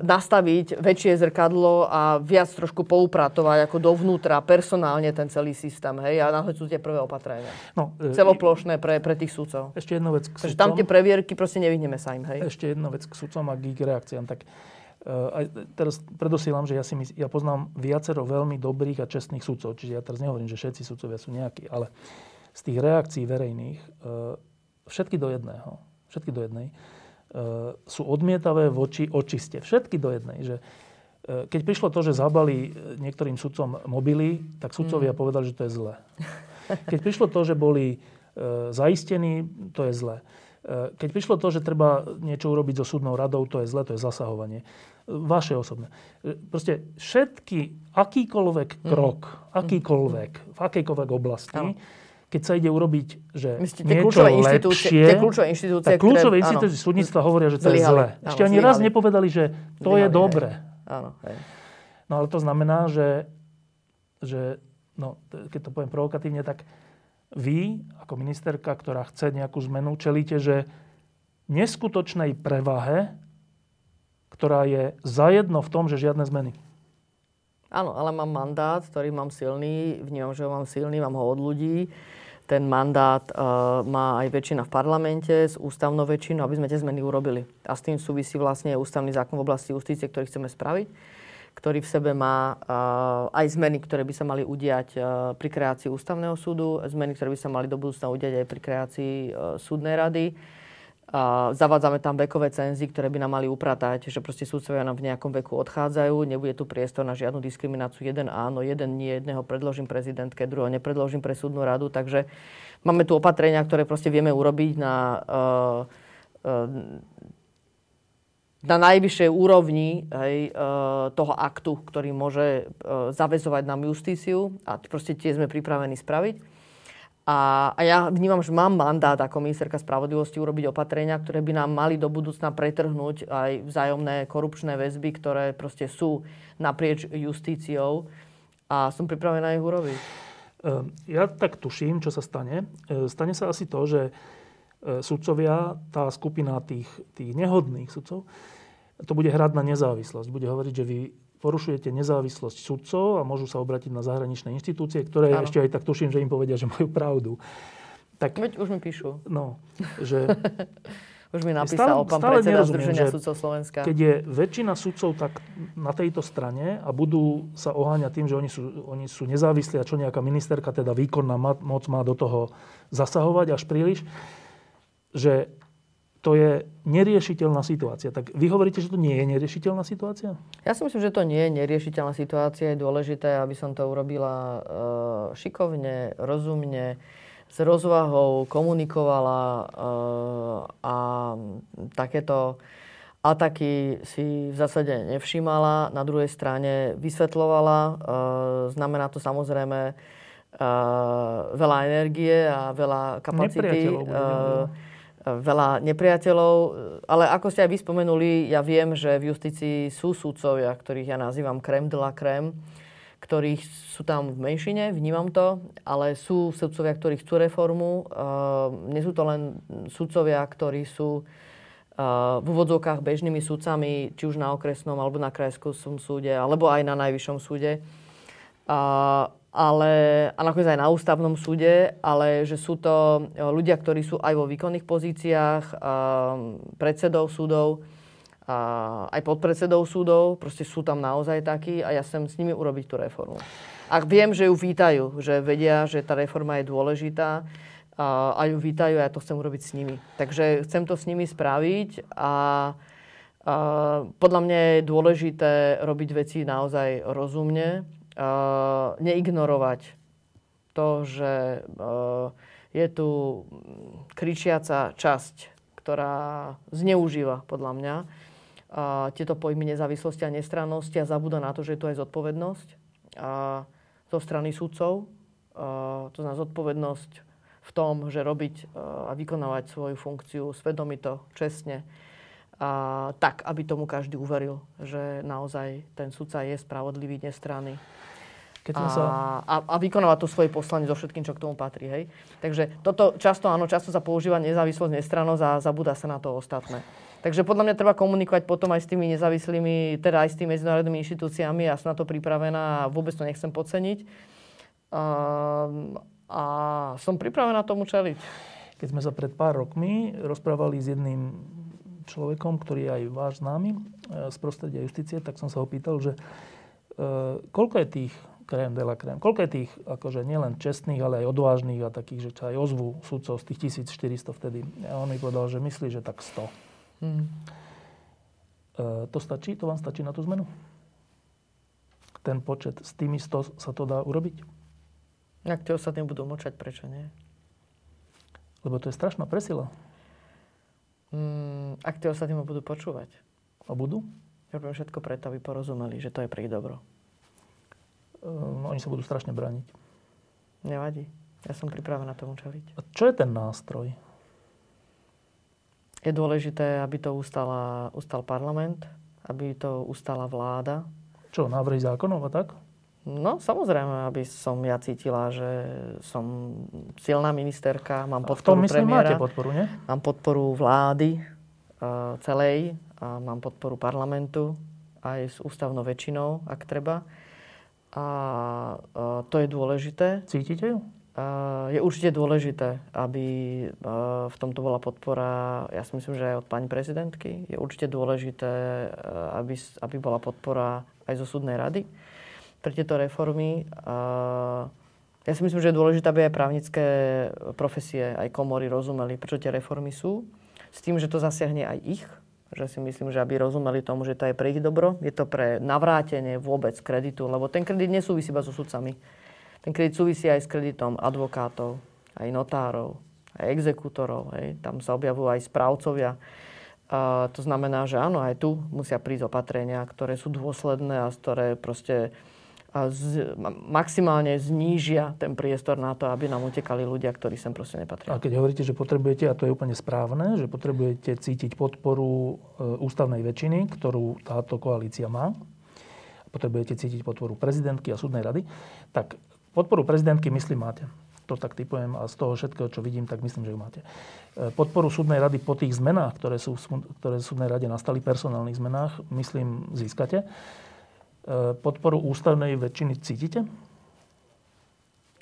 nastaviť väčšie zrkadlo a viac trošku poupratovať ako dovnútra, personálne ten celý systém. Hej? A náhle sú tie prvé opatrenia. No, e, Celoplošné pre, pre tých súdcov. Ešte jedna vec k Takže tam tie previerky proste nevyhneme sa im. Hej? Ešte jedna vec k súdcom a k ich reakciám. Tak uh, aj teraz predosielam, že ja, si mysl, ja poznám viacero veľmi dobrých a čestných súdcov. Čiže ja teraz nehovorím, že všetci súdcovia sú nejakí, ale z tých reakcií verejných všetky do jedného, všetky do jednej, sú odmietavé voči očiste. Všetky do jednej. Že e, keď prišlo to, že zabali e, niektorým sudcom mobily, tak sudcovia mm. povedali, že to je zlé. Keď prišlo to, že boli zaistení, to je zlé. Keď prišlo to, že treba niečo urobiť so súdnou radou, to je zlé, to je zasahovanie. Vaše osobné. Proste všetky, akýkoľvek krok, mm. akýkoľvek, v akejkoľvek oblasti, no keď sa ide urobiť, že Myslíte, niečo lepšie, tie kľúčové inštitúcie, tak kľúčové ktoré, inštitúcie súdnictva hovoria, že to zlyhali, je zlé. Ešte ani raz nepovedali, že to zlyhali, je dobre. Áno, hej. No ale to znamená, že, že no, keď to poviem provokatívne, tak vy, ako ministerka, ktorá chce nejakú zmenu, čelíte, že neskutočnej prevahe, ktorá je zajedno v tom, že žiadne zmeny. Áno, ale mám mandát, ktorý mám silný, vnímam, že ho mám silný, mám ho od ľudí ten mandát uh, má aj väčšina v parlamente s ústavnou väčšinou, aby sme tie zmeny urobili. A s tým súvisí vlastne ústavný zákon v oblasti justície, ktorý chceme spraviť, ktorý v sebe má uh, aj zmeny, ktoré by sa mali udiať uh, pri kreácii ústavného súdu, zmeny, ktoré by sa mali do budúcna udiať aj pri kreácii súdnej rady zavádzame tam vekové cenzy, ktoré by nám mali upratať, že proste súdcovia nám v nejakom veku odchádzajú, nebude tu priestor na žiadnu diskrimináciu. Jeden áno, jeden nie, jedného predložím prezidentke, druhého nepredložím pre súdnu radu. Takže máme tu opatrenia, ktoré proste vieme urobiť na, uh, uh, na najvyššej úrovni hej, uh, toho aktu, ktorý môže zavezovať nám justíciu a proste tie sme pripravení spraviť. A, a ja vnímam, že mám mandát ako ministerka spravodlivosti urobiť opatrenia, ktoré by nám mali do budúcna pretrhnúť aj vzájomné korupčné väzby, ktoré proste sú naprieč justíciou a som pripravená ich urobiť. Ehm, ja tak tuším, čo sa stane. Ehm, stane sa asi to, že ehm, sudcovia, tá skupina tých, tých nehodných sudcov, to bude hrať na nezávislosť. Bude hovoriť, že vy porušujete nezávislosť sudcov a môžu sa obratiť na zahraničné inštitúcie, ktoré ano. ešte aj tak tuším, že im povedia, že majú pravdu. Tak, Veď už mi píšu. No, že... už mi napísal stále, pán stále predseda Združenia sudcov Slovenska. Keď je väčšina sudcov tak na tejto strane a budú sa oháňať tým, že oni sú, oni sú nezávislí a čo nejaká ministerka, teda výkonná moc má do toho zasahovať až príliš, že to je neriešiteľná situácia. Tak vy hovoríte, že to nie je neriešiteľná situácia? Ja si myslím, že to nie je neriešiteľná situácia. Je dôležité, aby som to urobila e, šikovne, rozumne, s rozvahou, komunikovala e, a takéto ataky si v zásade nevšímala. Na druhej strane vysvetlovala. E, znamená to samozrejme veľa energie a veľa kapacity veľa nepriateľov, ale ako ste aj vy spomenuli, ja viem, že v justícii sú súdcovia, ktorých ja nazývam krem de la krem, ktorých sú tam v menšine, vnímam to, ale sú súdcovia, ktorí chcú reformu. Uh, nie sú to len súdcovia, ktorí sú uh, v úvodzovkách bežnými súdcami, či už na okresnom alebo na krajskom súde, alebo aj na najvyššom súde. Uh, ale, a nakoniec aj na ústavnom súde, ale že sú to e, ľudia, ktorí sú aj vo výkonných pozíciách, predsedov súdov, aj podpredsedov súdov, proste sú tam naozaj takí a ja chcem s nimi urobiť tú reformu. Ak viem, že ju vítajú, že vedia, že tá reforma je dôležitá a ju vítajú a ja to chcem urobiť s nimi. Takže chcem to s nimi spraviť a a podľa mňa je dôležité robiť veci naozaj rozumne, uh, neignorovať to, že uh, je tu kričiaca časť, ktorá zneužíva podľa mňa uh, tieto pojmy nezávislosti a nestrannosti a zabúda na to, že je tu aj zodpovednosť uh, zo strany sudcov. Uh, to znamená zodpovednosť v v tom, že robiť a vykonávať svoju funkciu svedomito, čestne, a, tak, aby tomu každý uveril, že naozaj ten sudca je spravodlivý, nestranný. Keď a, sa... a, a vykonávať to svoje poslanie so všetkým, čo k tomu patrí. Hej? Takže toto často, áno, často sa používa nezávislosť, nestrannosť a zabúda sa na to ostatné. Takže podľa mňa treba komunikovať potom aj s tými nezávislými, teda aj s tými medzinárodnými inštitúciami. Ja som na to pripravená a vôbec to nechcem podceniť. A, a som pripravená tomu čeliť. Keď sme sa pred pár rokmi rozprávali s jedným človekom, ktorý je aj váš známy e, z prostredia justície, tak som sa ho pýtal, že e, koľko je tých krém de la krém, koľko je tých akože nielen čestných, ale aj odvážnych a takých, že čo aj ozvu sudcov z tých 1400 vtedy. A on mi povedal, že myslí, že tak 100. Hmm. E, to stačí? To vám stačí na tú zmenu? Ten počet, s tými 100 sa to dá urobiť? Ak tie ostatní budú močať, prečo nie? Lebo to je strašná presila. Hmm, ak tie ostatní ma budú počúvať. A budú? Robím všetko preto, aby porozumeli, že to je pre ich dobro. No, oni sa budú strašne brániť. Nevadí. Ja som pripravená tomu čeliť. A čo je ten nástroj? Je dôležité, aby to ustala, ustal parlament, aby to ustala vláda. Čo, návrhy zákonov a tak? No, samozrejme, aby som ja cítila, že som silná ministerka, mám podporu v tom myslím premiéra, máte podporu, nie? Mám podporu vlády uh, celej, a mám podporu parlamentu aj s ústavnou väčšinou, ak treba. A uh, to je dôležité. Cítite ju? je určite dôležité, aby v tomto bola podpora, ja si myslím, že aj od pani prezidentky. Je určite dôležité, aby, aby bola podpora aj zo súdnej rady pre tieto reformy. Ja si myslím, že je dôležité, aby aj právnické profesie, aj komory rozumeli, prečo tie reformy sú. S tým, že to zasiahne aj ich, že si myslím, že aby rozumeli tomu, že to je pre ich dobro, je to pre navrátenie vôbec kreditu, lebo ten kredit nesúvisí iba so sudcami ten kredit súvisí aj s kreditom advokátov, aj notárov, aj exekútorov. Hej. Tam sa objavujú aj správcovia. A to znamená, že áno, aj tu musia prísť opatrenia, ktoré sú dôsledné a ktoré proste a z, maximálne znížia ten priestor na to, aby nám utekali ľudia, ktorí sem proste nepatria. A keď hovoríte, že potrebujete, a to je úplne správne, že potrebujete cítiť podporu e, ústavnej väčšiny, ktorú táto koalícia má, potrebujete cítiť podporu prezidentky a súdnej rady, tak Podporu prezidentky, myslím, máte. To tak typujem a z toho všetkého, čo vidím, tak myslím, že ju máte. E, podporu súdnej rady po tých zmenách, ktoré sú, v súdnej rade nastali, personálnych zmenách, myslím, získate. E, podporu ústavnej väčšiny cítite?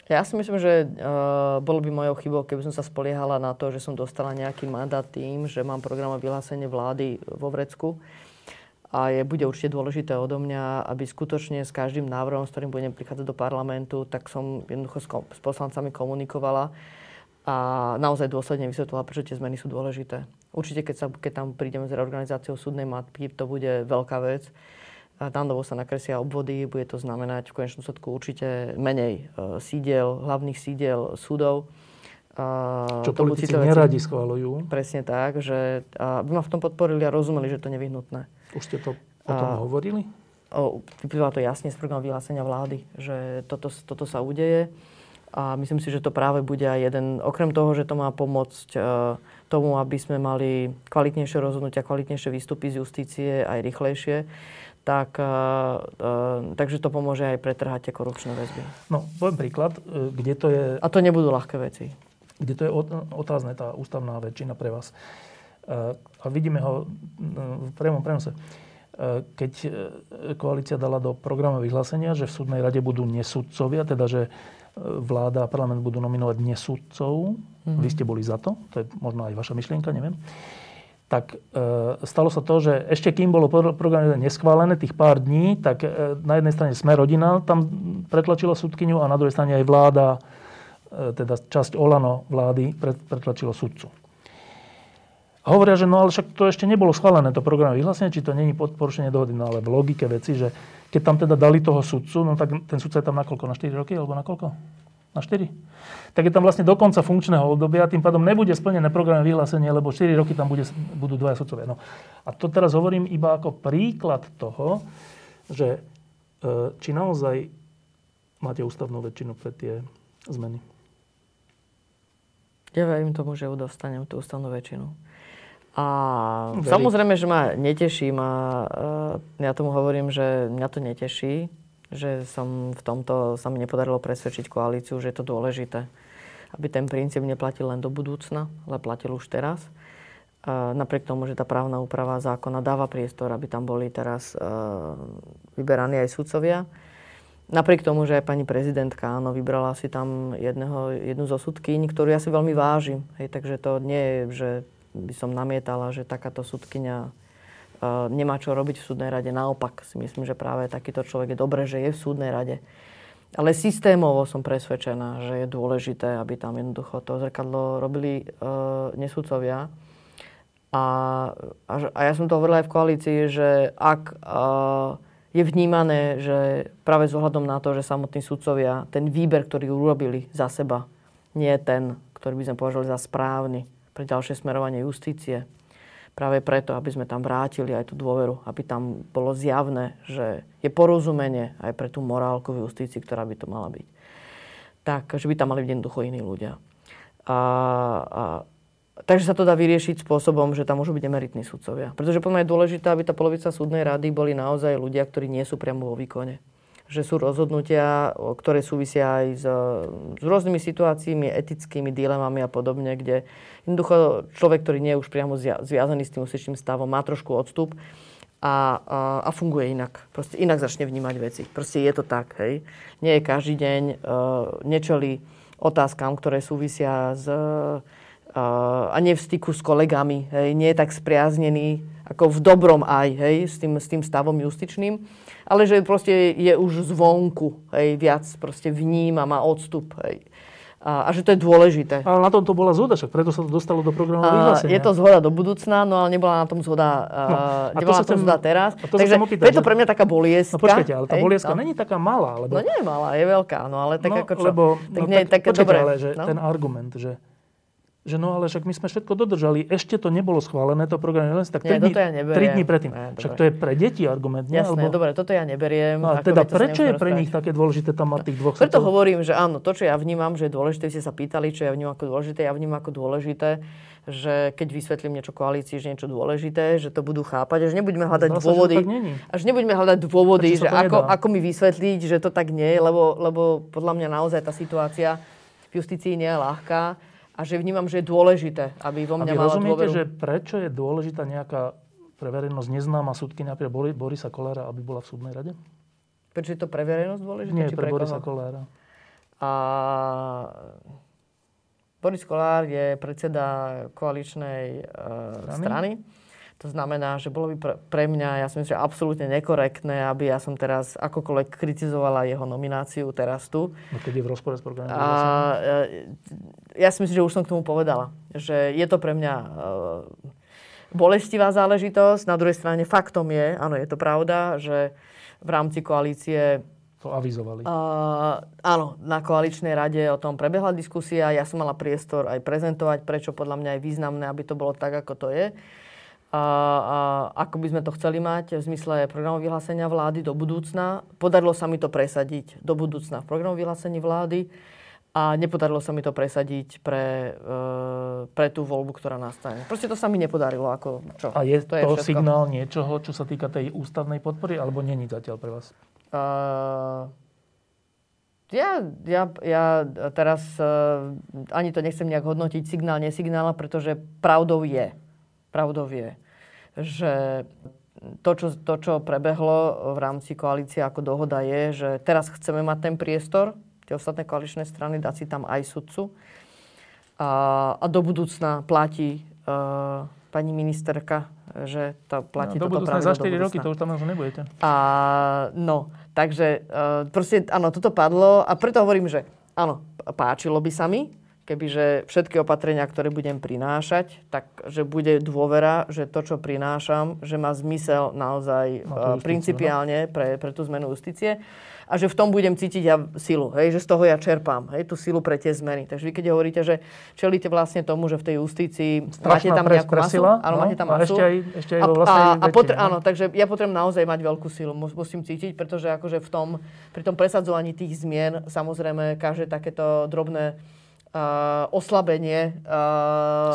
Ja si myslím, že uh, bolo by mojou chybou, keby som sa spoliehala na to, že som dostala nejaký mandát tým, že mám program vyhlásenie vlády vo Vrecku a je, bude určite dôležité odo mňa, aby skutočne s každým návrhom, s ktorým budem prichádzať do parlamentu, tak som jednoducho s, s poslancami komunikovala a naozaj dôsledne vysvetlila, prečo tie zmeny sú dôležité. Určite, keď, sa, keď tam prídeme s reorganizáciou súdnej matky, to bude veľká vec. Tam sa nakresia obvody, bude to znamenať v konečnom sledku určite menej e, sídiel, hlavných sídiel súdov. Čo politici neradi schválujú. Presne tak, že aby ma v tom podporili a rozumeli, že to je nevyhnutné. Už ste to o tom a, hovorili? O, vyplýva to jasne z programu vyhlásenia vlády, že toto, toto sa udeje. A myslím si, že to práve bude aj jeden, okrem toho, že to má pomôcť e, tomu, aby sme mali kvalitnejšie rozhodnutia, kvalitnejšie výstupy z justície, aj rýchlejšie, tak, e, e, takže to pomôže aj pretrhať tie korupčné väzby. No, poviem príklad, e, kde to je... A to nebudú ľahké veci. Kde to je otázne, tá ústavná väčšina pre vás a vidíme ho v priamom prenose. Keď e, koalícia dala do programu vyhlásenia, že v súdnej rade budú nesudcovia, teda že e, vláda a parlament budú nominovať nesudcov, mm-hmm. vy ste boli za to, to je možno aj vaša myšlienka, neviem, tak e, stalo sa to, že ešte kým bolo program neschválené, tých pár dní, tak e, na jednej strane sme rodina tam pretlačila súdkyňu a na druhej strane aj vláda, e, teda časť Olano vlády pretlačila sudcu. A hovoria, že no ale však to ešte nebolo schválené, to program vyhlásenie, či to není porušenie dohody. No ale v logike veci, že keď tam teda dali toho sudcu, no tak ten sudca je tam na koľko? Na 4 roky alebo na koľko? Na 4? Tak je tam vlastne do konca funkčného obdobia, tým pádom nebude splnené program vyhlásenie, lebo 4 roky tam bude, budú dvaja sudcovia. No. A to teraz hovorím iba ako príklad toho, že e, či naozaj máte ústavnú väčšinu pre tie zmeny. Ja verím tomu, že dostanem, tú ústavnú väčšinu. A Verí. samozrejme, že ma neteší. Ma, uh, ja tomu hovorím, že mňa to neteší, že som v tomto sa mi nepodarilo presvedčiť koalíciu, že je to dôležité. Aby ten princíp neplatil len do budúcna, ale platil už teraz. Uh, napriek tomu, že tá právna úprava zákona dáva priestor, aby tam boli teraz uh, vyberaní aj sudcovia. Napriek tomu, že aj pani prezidentka áno, vybrala si tam jedného, jednu zo sudkyň, ktorú ja si veľmi vážim. Hej, takže to nie je, že by som namietala, že takáto sudkynia uh, nemá čo robiť v súdnej rade. Naopak si myslím, že práve takýto človek je dobré, že je v súdnej rade. Ale systémovo som presvedčená, že je dôležité, aby tam jednoducho to zrkadlo robili uh, nesudcovia. A, a, a ja som to hovorila aj v koalícii, že ak uh, je vnímané, že práve s ohľadom na to, že samotní sudcovia, ten výber, ktorý urobili za seba, nie je ten, ktorý by sme považovali za správny pre ďalšie smerovanie justície. Práve preto, aby sme tam vrátili aj tú dôveru, aby tam bolo zjavné, že je porozumenie aj pre tú morálku v justícii, ktorá by to mala byť. Tak, že by tam mali byť jednoducho iní ľudia. A, a Takže sa to dá vyriešiť spôsobom, že tam môžu byť emeritní sudcovia. Pretože podľa mňa je dôležité, aby tá polovica súdnej rady boli naozaj ľudia, ktorí nie sú priamo vo výkone. Že sú rozhodnutia, ktoré súvisia aj s, s rôznymi situáciami, etickými dilemami a podobne, kde jednoducho človek, ktorý nie je už priamo zviazaný s tým úsečným stavom, má trošku odstup a, a, a funguje inak. Proste inak začne vnímať veci. Proste je to tak, hej. Nie je každý deň uh, nečeli otázkam, ktoré súvisia s a nie v styku s kolegami, hej, nie je tak spriaznený ako v dobrom aj, hej, s tým, s tým stavom justičným, ale že proste je už zvonku, hej, viac proste vníma, má odstup, hej. A, a že to je dôležité. Ale na tom to bola zhoda, však preto sa to dostalo do programového vyhlásenia. Je to zhoda do budúcna, no ale nebola na tom zhoda, no, a nebola to na tom zhoda teraz. A to Takže opýtať, preto pre mňa taká bolieska. No počkajte, ale tá bolieska no. není taká malá. Lebo... No nie je malá, je veľká, no ale tak no, ako čo. Lebo, tak no, nie, tak, počkajte, dobre, ale že no? ten argument, že že no ale však my sme všetko dodržali, ešte to nebolo schválené, to program len tak 3 dní, ja 3 dní predtým. Nie, však to je pre deti argument, nie? Jasné, Alebo... dobre, toto ja neberiem. No, teda prečo je pre nich také dôležité tam mať tých dvoch Preto svetov? hovorím, že áno, to, čo ja vnímam, že je dôležité, ste sa pýtali, čo ja vnímam ako dôležité, ja vnímam ako dôležité, že keď vysvetlím niečo koalícii, že niečo dôležité, že to budú chápať, že nebudeme hľadať Zdá dôvody. Sa, že, že nebudeme hľadať dôvody, že ako, ako mi vysvetliť, že to tak nie je, lebo, lebo podľa mňa naozaj tá situácia v justícii nie je ľahká a že vnímam, že je dôležité, aby vo mňa a vy mala rozumiete, dôveru. že prečo je dôležitá nejaká pre verejnosť neznáma súdky, napríklad Borisa Kolára, aby bola v súdnej rade? Prečo je to pre verejnosť dôležité? Nie, pre, pre Borisa Kolára. A... Boris Kolár je predseda koaličnej uh, strany. strany to znamená, že bolo by pre, pre mňa, ja si myslím, že absolútne nekorektné, aby ja som teraz akokoľvek kritizovala jeho nomináciu teraz tu. No keď je v rozpore s programom. A, ja si myslím, že už som k tomu povedala, že je to pre mňa uh, bolestivá záležitosť. Na druhej strane faktom je, áno, je to pravda, že v rámci koalície to avizovali. Uh, áno, na koaličnej rade o tom prebehla diskusia. Ja som mala priestor aj prezentovať, prečo podľa mňa je významné, aby to bolo tak, ako to je a, a ako by sme to chceli mať v zmysle programov vyhlásenia vlády do budúcna. Podarilo sa mi to presadiť do budúcna v programu vyhlásení vlády a nepodarilo sa mi to presadiť pre, e, pre tú voľbu, ktorá nastane. Proste to sa mi nepodarilo. Ako, čo? A je to, to je signál niečoho, čo sa týka tej ústavnej podpory, alebo není zatiaľ pre vás? Uh, ja, ja, ja teraz uh, ani to nechcem nejak hodnotiť signál, nesignála, pretože pravdou je, pravdou je, že to čo, to, čo prebehlo v rámci koalície ako dohoda je, že teraz chceme mať ten priestor, tie ostatné koaličné strany, dať si tam aj sudcu. A, a do budúcna platí uh, pani ministerka, že to platí no, do toto budúcna, Za 4 do roky to už tam už nebudete. A, no, takže uh, proste, áno, toto padlo a preto hovorím, že áno, páčilo by sa mi, kebyže všetky opatrenia, ktoré budem prinášať, tak že bude dôvera, že to, čo prinášam, že má zmysel naozaj no, principiálne no. pre, pre tú zmenu justície a že v tom budem cítiť ja silu, hej, že z toho ja čerpám, hej, tú silu pre tie zmeny. Takže vy keď hovoríte, že čelíte vlastne tomu, že v tej justícii Strašná máte tam nejakú masu, áno, no, máte tam masu. Ešte aj, ešte aj a, a, a potr- no. áno, takže ja potrebujem naozaj mať veľkú silu, musím cítiť, pretože akože v tom, pri tom presadzovaní tých zmien samozrejme každé takéto drobné uh, oslabenie.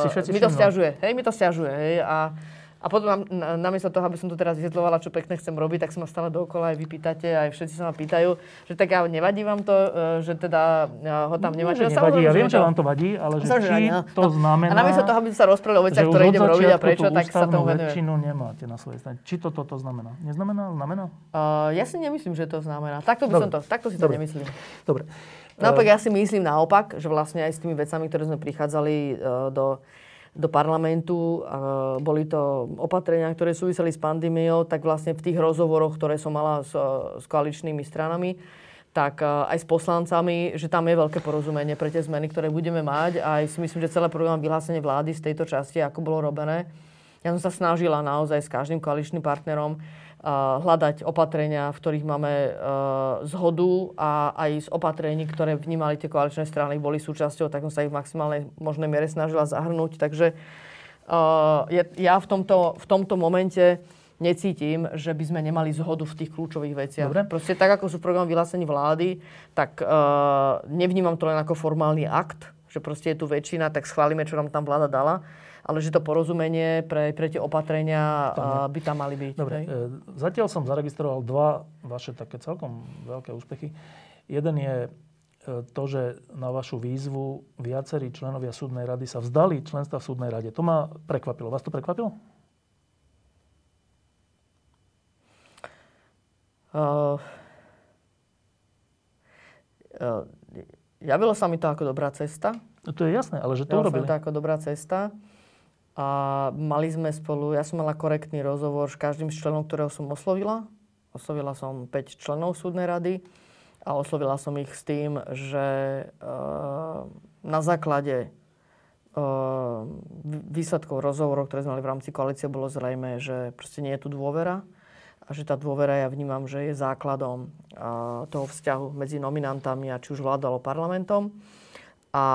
Všetci mi to stiažuje. Hej, mi to stiažuje. Hej, a, a potom na, namiesto toho, aby som tu teraz vysvetľovala, čo pekne chcem robiť, tak sa ma stále dookola aj vy pýtate, aj všetci sa ma pýtajú, že tak ja nevadí vám to, e, že teda ho tam Nie, nemáte. že No, nevadí, ja viem, že to- vám to vadí, ale že či to znamená, A namiesto toho, aby sa rozprávali o veciach, ktoré idem robiť a prečo, tak sa tomu venujem. väčšinu nemáte na svojej strane. Či to toto znamená? Neznamená? Znamená? Uh, ja si nemyslím, že to znamená. Takto by som to, Dobre. takto si to Dobre. nemyslím. Dobre. Naopak ja si myslím naopak, že vlastne aj s tými vecami, ktoré sme prichádzali e, do, do parlamentu, boli to opatrenia, ktoré súviseli s pandémiou, tak vlastne v tých rozhovoroch, ktoré som mala s, s koaličnými stranami, tak e, aj s poslancami, že tam je veľké porozumenie pre tie zmeny, ktoré budeme mať. A aj si myslím, že celé program vyhlásenie vlády z tejto časti, ako bolo robené. Ja som sa snažila naozaj s každým koaličným partnerom hľadať opatrenia, v ktorých máme uh, zhodu a aj z opatrení, ktoré vnímali tie koaličné strany, boli súčasťou, tak som sa ich v maximálnej možnej miere snažila zahrnúť. Takže je, ja v tomto, v tomto momente necítim, že by sme nemali zhodu v tých kľúčových veciach. Dobre. Proste tak, ako sú v programe vyhlásení vlády, tak uh, nevnímam to len ako formálny akt, že proste je tu väčšina, tak schválime, čo nám tam vláda dala, ale že to porozumenie pre, pre tie opatrenia by tam mali byť. Dobre, hej? e, zatiaľ som zaregistroval dva vaše také celkom veľké úspechy. Jeden je e, to, že na vašu výzvu viacerí členovia súdnej rady sa vzdali členstva v súdnej rade. To ma prekvapilo. Vás to prekvapilo? Uh, uh, javilo sa mi to ako dobrá cesta. No to je jasné, ale že to mi urobili. to ako dobrá cesta. A mali sme spolu, ja som mala korektný rozhovor s každým z členov, ktorého som oslovila. Oslovila som 5 členov súdnej rady a oslovila som ich s tým, že uh, na základe uh, výsledkov rozhovorov, ktoré sme mali v rámci koalície, bolo zrejme, že proste nie je tu dôvera a že tá dôvera ja vnímam, že je základom uh, toho vzťahu medzi nominantami a či už vládou parlamentom. A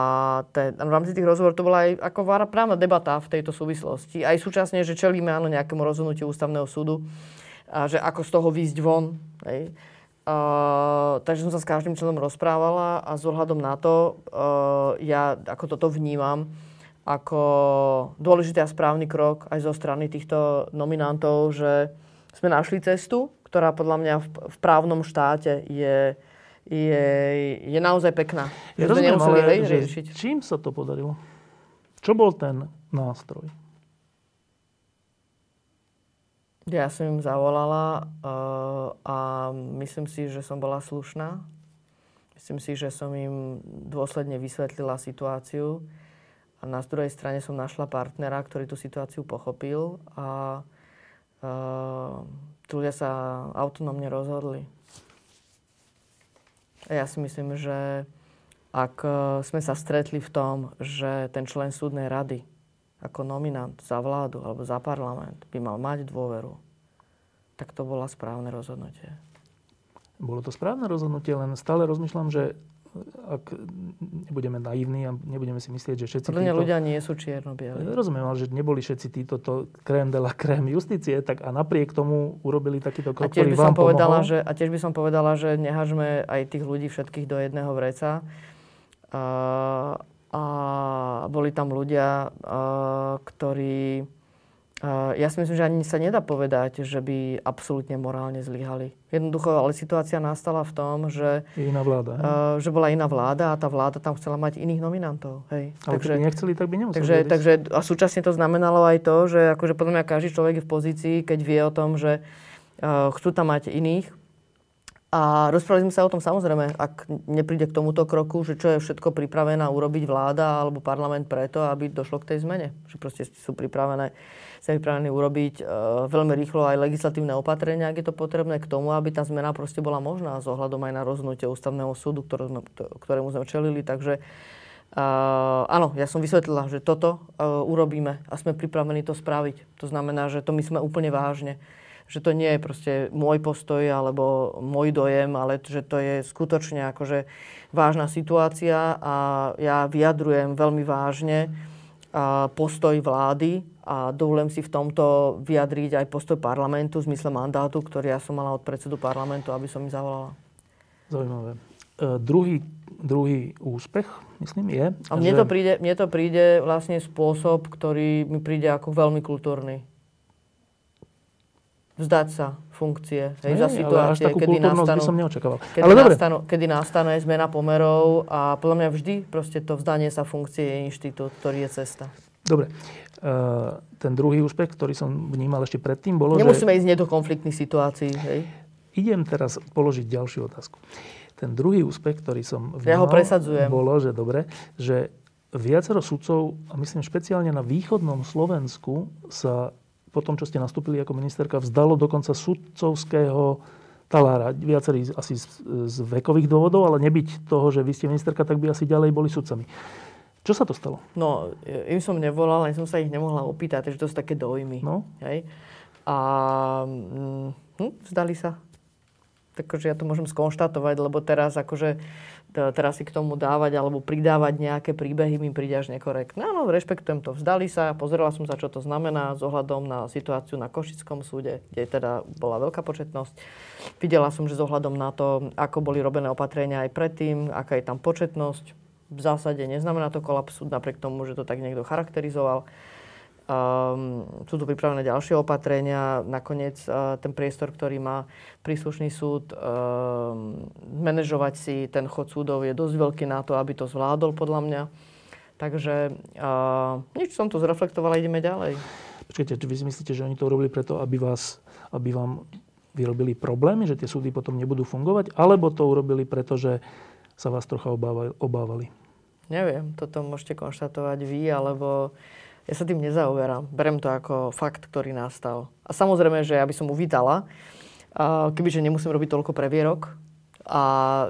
te, v rámci tých rozhovorov to bola aj ako právna debata v tejto súvislosti. Aj súčasne, že čelíme áno nejakému rozhodnutiu ústavného súdu a že ako z toho výjsť von. Hej. Uh, takže som sa s každým členom rozprávala a s ohľadom na to uh, ja ako toto vnímam ako dôležitý a správny krok aj zo strany týchto nominantov, že sme našli cestu, ktorá podľa mňa v, v právnom štáte je, je, je naozaj pekná. Ja Že rozumiem, ale hej, že riešiť. čím sa to podarilo? Čo bol ten nástroj? Ja som im zavolala uh, a myslím si, že som bola slušná. Myslím si, že som im dôsledne vysvetlila situáciu a na druhej strane som našla partnera, ktorý tú situáciu pochopil a uh, tí ľudia sa autonómne rozhodli. Ja si myslím, že ak uh, sme sa stretli v tom, že ten člen súdnej rady ako nominant za vládu alebo za parlament by mal mať dôveru, tak to bola správne rozhodnutie. Bolo to správne rozhodnutie, len stále rozmýšľam, že ak nebudeme naivní a nebudeme si myslieť, že všetci Podľa títo... ľudia nie sú čierno-bieli. Rozumiem, ale že neboli všetci títo to krém de la krém justície, tak a napriek tomu urobili takýto A krok, tiež, ktorý by som vám povedala, pomohol. že, a tiež by som povedala, že nehažme aj tých ľudí všetkých do jedného vreca. A, a boli tam ľudia, a, ktorí... A, ja si myslím, že ani sa nedá povedať, že by absolútne morálne zlyhali. Jednoducho, ale situácia nastala v tom, že, iná vláda. a, že bola iná vláda a tá vláda tam chcela mať iných nominantov. Hej. ale keby nechceli, tak by nemuseli Takže, takže a súčasne to znamenalo aj to, že akože podľa mňa každý človek je v pozícii, keď vie o tom, že uh, chcú tam mať iných. A rozprávali sme sa o tom samozrejme, ak nepríde k tomuto kroku, že čo je všetko pripravená urobiť vláda alebo parlament preto, aby došlo k tej zmene. Že proste sú pripravené, sa pripravení urobiť uh, veľmi rýchlo aj legislatívne opatrenia, ak je to potrebné k tomu, aby tá zmena proste bola možná s ohľadom aj na rozhodnutie ústavného súdu, ktoré sme, ktorému sme čelili. Takže Uh, áno, ja som vysvetlila, že toto uh, urobíme a sme pripravení to spraviť. To znamená, že to myslíme úplne vážne. Že to nie je proste môj postoj alebo môj dojem, ale že to je skutočne akože vážna situácia a ja vyjadrujem veľmi vážne uh, postoj vlády a dovolím si v tomto vyjadriť aj postoj parlamentu v zmysle mandátu, ktorý ja som mala od predsedu parlamentu, aby som im zavolala. Zaujímavé. E, druhý, druhý úspech myslím, je. A mne, že... to príde, mne to príde vlastne spôsob, ktorý mi príde ako veľmi kultúrny. Vzdať sa funkcie, hej, Nie, za situácie, kedy nastanú, som neočakával. Kedy, ale nastanú, kedy nastane zmena pomerov a podľa mňa vždy proste to vzdanie sa funkcie je inštitút, ktorý je cesta. Dobre. Uh, ten druhý úspech, ktorý som vnímal ešte predtým, bolo, Nemusíme že... ísť do konfliktných situácií, hej? Idem teraz položiť ďalšiu otázku. Ten druhý úspech, ktorý som vnímal, ja ho presadzujem. bolo, že dobre, že viacero sudcov, a myslím špeciálne na východnom Slovensku, sa po tom, čo ste nastúpili ako ministerka, vzdalo dokonca sudcovského talára. Viacerí asi z, z vekových dôvodov, ale nebyť toho, že vy ste ministerka, tak by asi ďalej boli sudcami. Čo sa to stalo? No, im som nevolal, ani som sa ich nemohla opýtať, takže to sú také dojmy. No. Hej? A mm, hm, vzdali sa. Takže ja to môžem skonštatovať, lebo teraz akože teraz si k tomu dávať alebo pridávať nejaké príbehy mi príde až nekorektné. Áno, rešpektujem to. Vzdali sa, pozerala som sa, čo to znamená s ohľadom na situáciu na Košickom súde, kde teda bola veľká početnosť. Videla som, že s ohľadom na to, ako boli robené opatrenia aj predtým, aká je tam početnosť, v zásade neznamená to kolaps napriek tomu, že to tak niekto charakterizoval. Um, sú tu pripravené ďalšie opatrenia. Nakoniec uh, ten priestor, ktorý má príslušný súd, um, manažovať si ten chod súdov je dosť veľký na to, aby to zvládol podľa mňa. Takže uh, nič som to zreflektovala, ideme ďalej. Počkajte, vy si myslíte, že oni to urobili preto, aby, vás, aby vám vyrobili problémy, že tie súdy potom nebudú fungovať? Alebo to urobili preto, že sa vás trocha obávali? Neviem, toto môžete konštatovať vy, alebo ja sa tým nezaoberám. Berem to ako fakt, ktorý nastal. A samozrejme, že ja by som uvítala, kebyže nemusím robiť toľko previerok a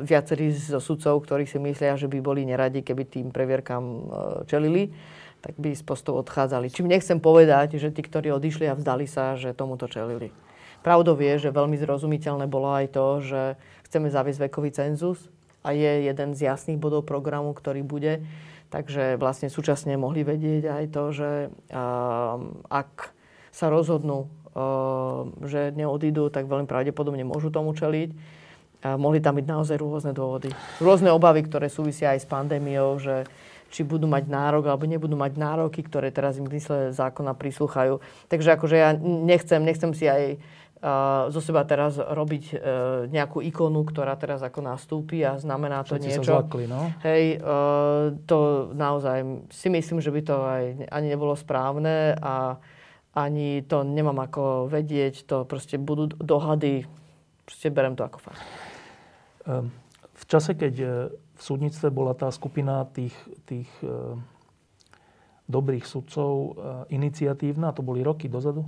viacerí zo sudcov, ktorí si myslia, že by boli neradi, keby tým previerkam e, čelili, tak by z postov odchádzali. Čím nechcem povedať, že tí, ktorí odišli a vzdali sa, že tomuto čelili. Pravdou je, že veľmi zrozumiteľné bolo aj to, že chceme zaviesť vekový cenzus, a je jeden z jasných bodov programu, ktorý bude. Takže vlastne súčasne mohli vedieť aj to, že ak sa rozhodnú, že neodídu, tak veľmi pravdepodobne môžu tomu čeliť. A mohli tam byť naozaj rôzne dôvody. Rôzne obavy, ktoré súvisia aj s pandémiou, že či budú mať nárok alebo nebudú mať nároky, ktoré teraz im v mysle zákona prislúchajú. Takže akože ja nechcem, nechcem si aj zo seba teraz robiť e, nejakú ikonu, ktorá teraz ako nastúpi a znamená to Všetci niečo. Sa zlakli, no? Hej, e, to naozaj si myslím, že by to aj ani nebolo správne a ani to nemám ako vedieť, to proste budú dohady, proste berem to ako fakt. Ehm, v čase, keď e, v súdnictve bola tá skupina tých, tých dobrých sudcov iniciatívna, to boli roky dozadu,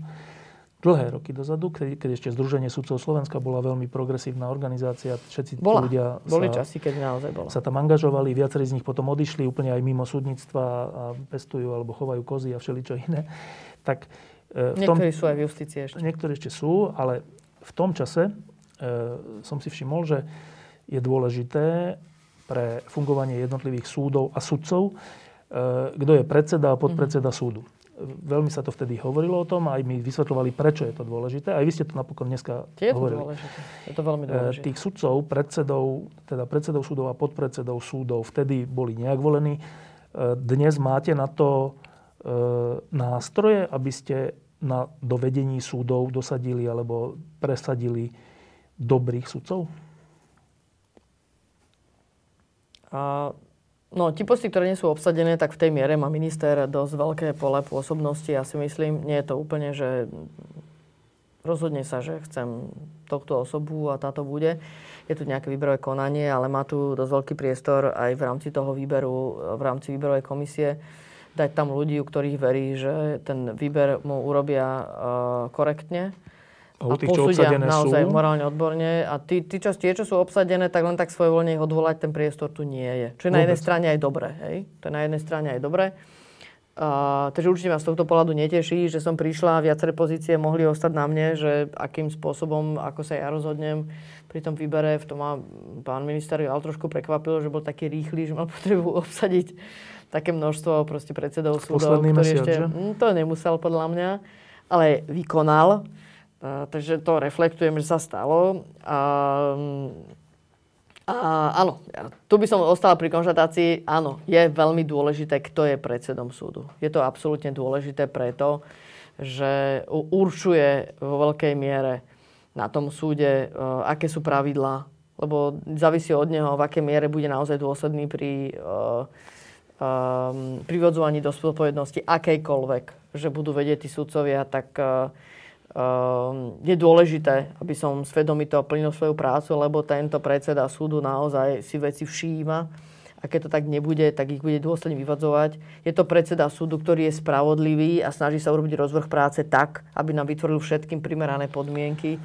dlhé roky dozadu, keď, keď ešte Združenie sudcov Slovenska bola veľmi progresívna organizácia. Všetci bola. ľudia Boli sa, časy, keď naozaj bola. sa tam angažovali. Viacerí z nich potom odišli úplne aj mimo súdnictva a pestujú alebo chovajú kozy a všeličo iné. Tak, e, v tom, niektorí sú aj v justícii ešte. Niektorí ešte sú, ale v tom čase e, som si všimol, že je dôležité pre fungovanie jednotlivých súdov a sudcov, e, kto je predseda a podpredseda mm-hmm. súdu veľmi sa to vtedy hovorilo o tom, aj mi vysvetľovali, prečo je to dôležité. Aj vy ste to napokon dneska je hovorili. Dôležité. Je to veľmi dôležité. Tých sudcov, predsedov, teda predsedov súdov a podpredsedov súdov vtedy boli nejak volení. Dnes máte na to nástroje, aby ste na dovedení súdov dosadili alebo presadili dobrých sudcov? A No, ti posty, ktoré nie sú obsadené, tak v tej miere má minister dosť veľké pole pôsobnosti. Ja si myslím, nie je to úplne, že rozhodne sa, že chcem tohto osobu a táto bude. Je tu nejaké výberové konanie, ale má tu dosť veľký priestor aj v rámci toho výberu, v rámci výberovej komisie dať tam ľudí, u ktorých verí, že ten výber mu urobia uh, korektne a, u tých, čo obsadené naozaj sú? morálne odborne. A tí, tí čo, tie, čo sú obsadené, tak len tak svojvoľne ich odvolať, ten priestor tu nie je. Čo je Vôbec. na jednej strane aj dobré. Hej? To je na jednej strane aj dobré. Uh, takže určite ma z tohto pohľadu neteší, že som prišla a viaceré pozície mohli ostať na mne, že akým spôsobom, ako sa ja rozhodnem pri tom výbere, v tom ma pán minister ale trošku prekvapil, že bol taký rýchly, že mal potrebu obsadiť také množstvo proste predsedov súdov, ktorý mesiac, ešte, že? to nemusel podľa mňa, ale vykonal takže to reflektujem, že sa stalo. A, A, áno, tu by som ostala pri konštatácii, áno, je veľmi dôležité, kto je predsedom súdu. Je to absolútne dôležité preto, že určuje vo veľkej miere na tom súde, uh, aké sú pravidlá, lebo závisí od neho, v akej miere bude naozaj dôsledný pri uh, um, privodzovaní do zodpovednosti akejkoľvek, že budú vedieť tí sudcovia, tak uh, je dôležité, aby som svedomito plnil svoju prácu, lebo tento predseda súdu naozaj si veci všíma a keď to tak nebude, tak ich bude dôsledne vyvadzovať. Je to predseda súdu, ktorý je spravodlivý a snaží sa urobiť rozvrh práce tak, aby nám vytvoril všetkým primerané podmienky.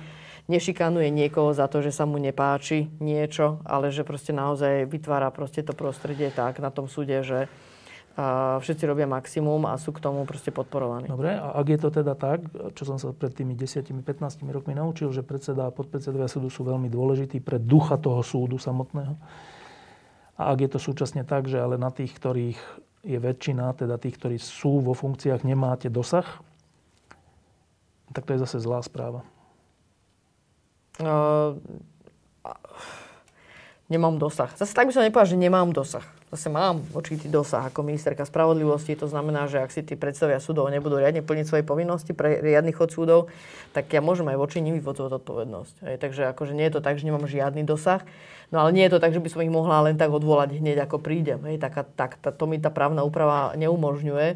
Nešikanuje niekoho za to, že sa mu nepáči niečo, ale že proste naozaj vytvára proste to prostredie tak na tom súde, že a všetci robia maximum a sú k tomu proste podporovaní. Dobre, a ak je to teda tak, čo som sa pred tými 10-15 rokmi naučil, že predseda a podpredsedovia súdu sú veľmi dôležití pre ducha toho súdu samotného. A ak je to súčasne tak, že ale na tých, ktorých je väčšina, teda tých, ktorí sú vo funkciách, nemáte dosah, tak to je zase zlá správa. Uh, nemám dosah. Zase tak by som nepovedal, že nemám dosah. Zase mám určitý dosah ako ministerka spravodlivosti. To znamená, že ak si tí predstavia súdov nebudú riadne plniť svoje povinnosti pre riadny chod súdov, tak ja môžem aj voči nimi vyvodzovať odpovednosť. Hej, takže akože nie je to tak, že nemám žiadny dosah. No ale nie je to tak, že by som ich mohla len tak odvolať hneď ako prídem. Hej, taká, tak, tá, to mi tá právna úprava neumožňuje.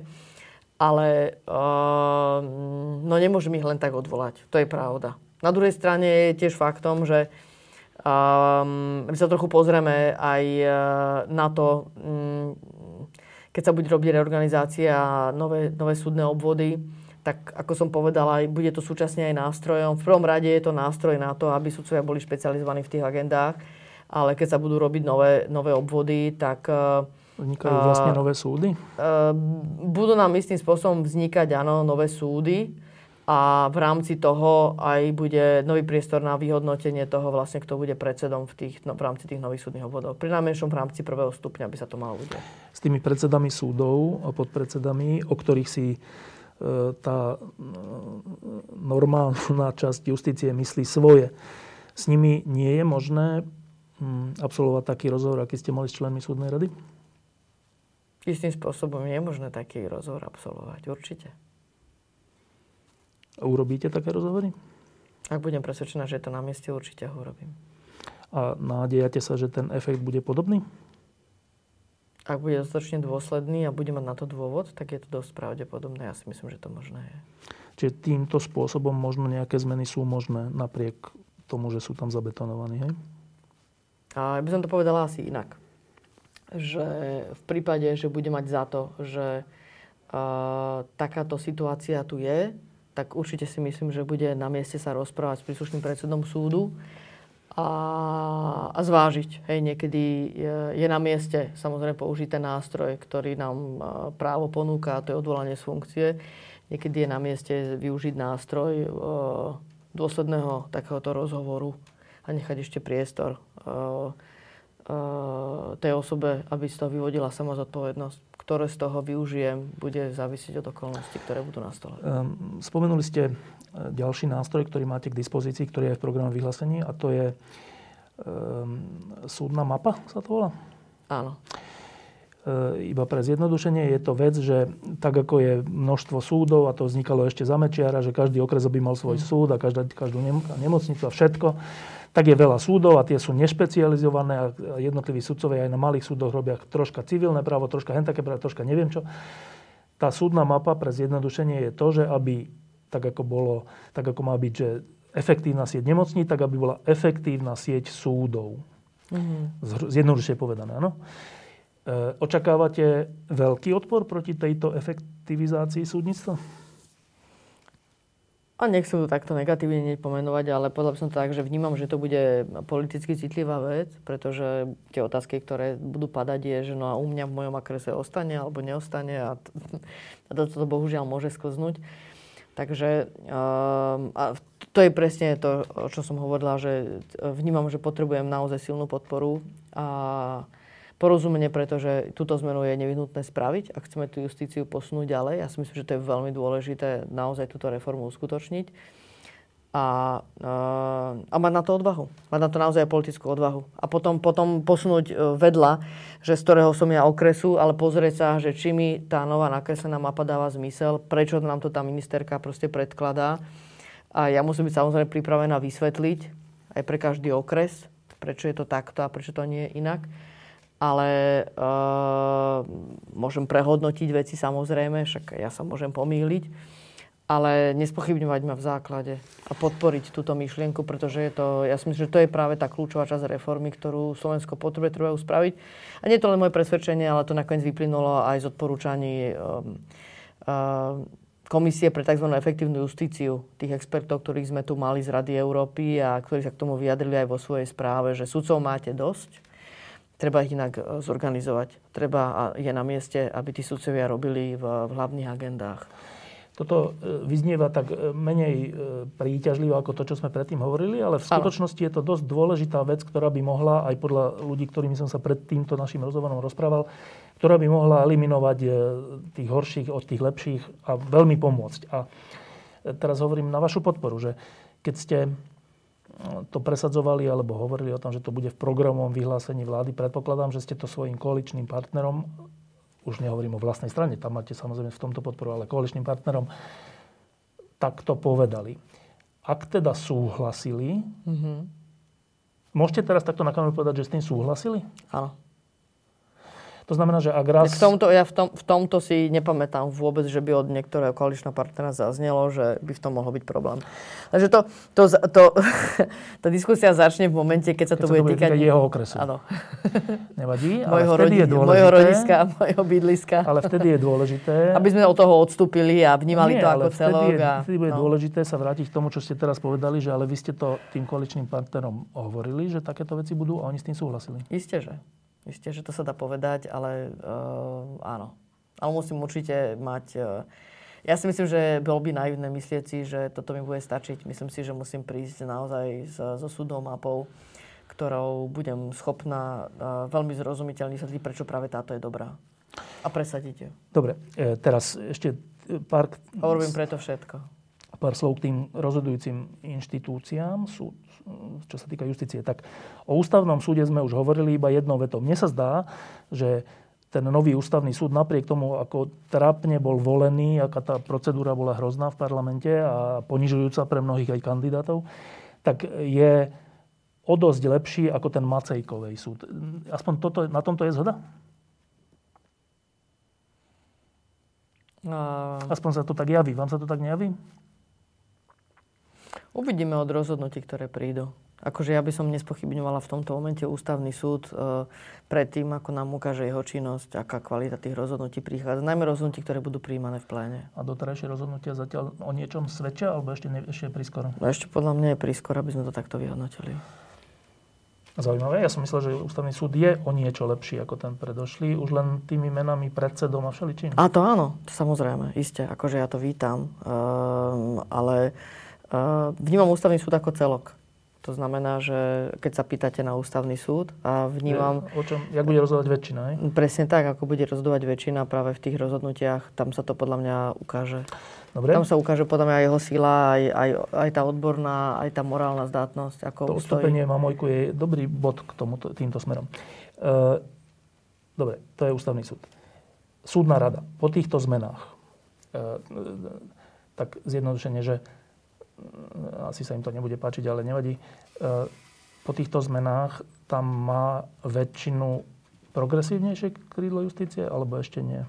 Ale uh, no nemôžem ich len tak odvolať. To je pravda. Na druhej strane je tiež faktom, že Um, my sa trochu pozrieme aj uh, na to, um, keď sa bude robiť reorganizácia a nové, nové súdne obvody, tak ako som povedala, bude to súčasne aj nástrojom. V prvom rade je to nástroj na to, aby sudcovia boli špecializovaní v tých agendách, ale keď sa budú robiť nové, nové obvody, tak... Uh, Vznikajú vlastne nové súdy? Uh, budú nám istým spôsobom vznikať, áno, nové súdy a v rámci toho aj bude nový priestor na vyhodnotenie toho vlastne, kto bude predsedom v, tých, no, v rámci tých nových súdnych obvodov. Pri najmenšom v rámci prvého stupňa by sa to malo udiať. S tými predsedami súdov a podpredsedami, o ktorých si e, tá e, normálna časť justície myslí svoje, s nimi nie je možné hm, absolvovať taký rozhovor, aký ste mali s členmi súdnej rady? Istým spôsobom je možné taký rozhovor absolvovať, určite. Urobíte také rozhovory? Ak budem presvedčená, že je to na mieste, určite ho urobím. A nádejate sa, že ten efekt bude podobný? Ak bude dostatočne dôsledný a bude mať na to dôvod, tak je to dosť pravdepodobné. Ja si myslím, že to možné je. Čiže týmto spôsobom možno nejaké zmeny sú možné napriek tomu, že sú tam zabetonovaní, hej? A ja by som to povedala asi inak. Že v prípade, že bude mať za to, že uh, takáto situácia tu je, tak určite si myslím, že bude na mieste sa rozprávať s príslušným predsedom súdu a, a zvážiť. Hej, niekedy je, je na mieste samozrejme použiť ten nástroj, ktorý nám právo ponúka, a to je odvolanie z funkcie. Niekedy je na mieste využiť nástroj e, dôsledného takéhoto rozhovoru a nechať ešte priestor e, tej osobe, aby z toho vyvodila sama zodpovednosť. Ktoré z toho využijem, bude závisieť od okolností, ktoré budú na stole. Ehm, spomenuli ste e, ďalší nástroj, ktorý máte k dispozícii, ktorý je v programe vyhlásení a to je um, súdna mapa, sa to volá? Áno. E, iba pre zjednodušenie je to vec, že tak ako je množstvo súdov, a to vznikalo ešte za Mečiara, že každý okres by mal svoj mm. súd a každá, každú nemocnicu a všetko, tak je veľa súdov a tie sú nešpecializované a jednotliví sudcovia aj na malých súdoch robia troška civilné právo, troška hentaké právo, troška neviem čo. Tá súdna mapa pre zjednodušenie je to, že aby, tak ako, bolo, tak ako má byť, že efektívna sieť nemocní, tak aby bola efektívna sieť súdov. Mm-hmm. Zjednodušene povedané, áno. E, očakávate veľký odpor proti tejto efektivizácii súdnictva? A nechcem to takto negatívne pomenovať, ale podľa som to tak, že vnímam, že to bude politicky citlivá vec, pretože tie otázky, ktoré budú padať, je, že no a u mňa v mojom akrese ostane alebo neostane a, t- a to, to bohužiaľ môže sklznúť. Takže um, a to je presne to, o čo som hovorila, že vnímam, že potrebujem naozaj silnú podporu a porozumenie, pretože túto zmenu je nevyhnutné spraviť a chceme tú justíciu posunúť ďalej. Ja si myslím, že to je veľmi dôležité naozaj túto reformu uskutočniť. a, a mať na to odvahu. Mať na to naozaj politickú odvahu. A potom, potom posunúť vedľa, že z ktorého som ja okresu, ale pozrieť sa, že či mi tá nová nakreslená mapa dáva zmysel, prečo nám to tá ministerka proste predkladá. A ja musím byť samozrejme pripravená vysvetliť aj pre každý okres, prečo je to takto a prečo to nie je inak ale uh, môžem prehodnotiť veci samozrejme, však ja sa môžem pomýliť, ale nespochybňovať ma v základe a podporiť túto myšlienku, pretože je to, ja si myslím, že to je práve tá kľúčová časť reformy, ktorú Slovensko potrebuje, treba spraviť. A nie je to len moje presvedčenie, ale to nakoniec vyplynulo aj z odporúčaní um, uh, Komisie pre tzv. efektívnu justíciu, tých expertov, ktorých sme tu mali z Rady Európy a ktorí sa k tomu vyjadrili aj vo svojej správe, že sudcov máte dosť, treba ich inak e, zorganizovať. Treba a je na mieste, aby tí sudcovia robili v, v hlavných agendách. Toto e, vyznieva tak e, menej príťažlivo ako to, čo sme predtým hovorili, ale v skutočnosti je to dosť dôležitá vec, ktorá by mohla, aj podľa ľudí, ktorými som sa pred týmto našim rozhovorom rozprával, ktorá by mohla eliminovať tých horších od tých lepších a veľmi pomôcť. A teraz hovorím na vašu podporu, že keď ste to presadzovali alebo hovorili o tom, že to bude v programovom vyhlásení vlády. Predpokladám, že ste to svojim koaličným partnerom, už nehovorím o vlastnej strane, tam máte samozrejme v tomto podporu, ale koaličným partnerom, tak to povedali. Ak teda súhlasili, mm-hmm. môžete teraz takto na kameru povedať, že s tým súhlasili? Áno. To znamená, že ak raz... V tomto, ja v, tom, v tomto si nepamätám vôbec, že by od niektorého koaličného partnera zaznelo, že by v tom mohol byť problém. Takže to, to, to, tá diskusia začne v momente, keď sa keď to, bude, týkať... jeho okresu. Áno. Nevadí, ale mojho vtedy rodi, je dôležité... Mojho rodiska, mojho bydliska. Ale vtedy je dôležité... Aby sme od toho odstúpili a vnímali Nie, to ako celok. Je, a, vtedy bude no. dôležité sa vrátiť k tomu, čo ste teraz povedali, že ale vy ste to tým koaličným partnerom hovorili, že takéto veci budú a oni s tým súhlasili. Isté, že. Isté, že to sa dá povedať, ale uh, áno. Ale musím určite mať... Uh, ja si myslím, že bol by naivné myslieť si, že toto mi bude stačiť. Myslím si, že musím prísť naozaj so súdnou mapou, ktorou budem schopná uh, veľmi zrozumiteľne vysvetliť, prečo práve táto je dobrá. A presadiť ju. Dobre, e, teraz ešte pár... Hovorím preto všetko. Pár slov k tým rozhodujúcim inštitúciám. Súd, čo sa týka justície. Tak o ústavnom súde sme už hovorili iba jednou vetou. Mne sa zdá, že ten nový ústavný súd, napriek tomu, ako trápne bol volený, aká tá procedúra bola hrozná v parlamente a ponižujúca pre mnohých aj kandidátov, tak je o dosť lepší ako ten Macejkovej súd. Aspoň toto, na tomto je zhoda? Aspoň sa to tak javí. Vám sa to tak nejaví? Uvidíme od rozhodnutí, ktoré prídu. Akože ja by som nespochybňovala v tomto momente ústavný súd e, pred tým, ako nám ukáže jeho činnosť, aká kvalita tých rozhodnutí prichádza. Najmä rozhodnutí, ktoré budú príjmané v pléne. A doterajšie rozhodnutia zatiaľ o niečom svedčia, alebo ešte, ne, ešte prískoro? No ešte podľa mňa je prískoro, aby sme to takto vyhodnotili. Zaujímavé. Ja som myslel, že ústavný súd je o niečo lepší ako ten predošlý, už len tými menami predsedom a všeličím. A to áno, to samozrejme, iste. Akože ja to vítam. Um, ale Vnímam ústavný súd ako celok. To znamená, že keď sa pýtate na ústavný súd a vnímam... O čom, jak bude rozhodovať väčšina, aj? Presne tak, ako bude rozhodovať väčšina práve v tých rozhodnutiach, tam sa to podľa mňa ukáže. Dobre. Tam sa ukáže podľa mňa aj jeho sila, aj, aj, aj tá odborná, aj tá morálna zdátnosť. Ako to ustúpenie Mamojku je dobrý bod k tomuto, týmto smerom. E, dobre, to je ústavný súd. Súdna rada po týchto zmenách, e, tak zjednodušene, že asi sa im to nebude páčiť, ale nevadí. E, po týchto zmenách tam má väčšinu progresívnejšie krídlo justície, alebo ešte nie?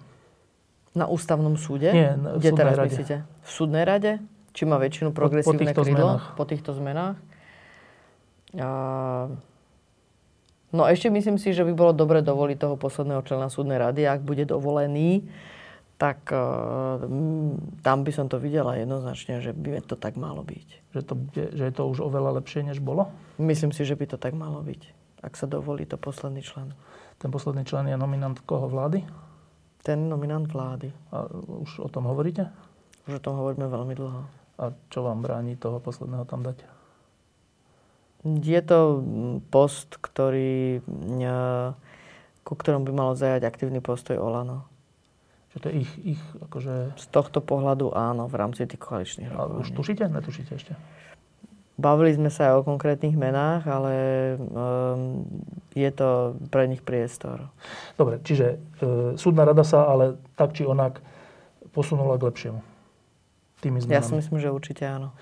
Na ústavnom súde? Nie, v Kde teraz rade. myslíte? V súdnej rade? Či má väčšinu progresívne po, po krídlo? Zmenách. Po týchto zmenách? A... No ešte myslím si, že by bolo dobre dovoliť toho posledného člena súdnej rady, ak bude dovolený tak uh, tam by som to videla jednoznačne, že by to tak malo byť. Že, to bude, že je to už oveľa lepšie, než bolo? Myslím si, že by to tak malo byť, ak sa dovolí to posledný člen. Ten posledný člen je nominant koho vlády? Ten nominant vlády. A už o tom hovoríte? Už o tom hovoríme veľmi dlho. A čo vám bráni toho posledného tam dať? Je to post, ktorý, ku ktorom by malo zajať aktívny postoj Olano. Že to je ich, ich akože... Z tohto pohľadu áno, v rámci tých koaličných rokovaní. Už tušíte? Netušíte ešte? Bavili sme sa aj o konkrétnych menách, ale um, je to pre nich priestor. Dobre, čiže e, súdna rada sa ale tak či onak posunula k lepšiemu. Tými zmenami. Ja si myslím, že určite áno.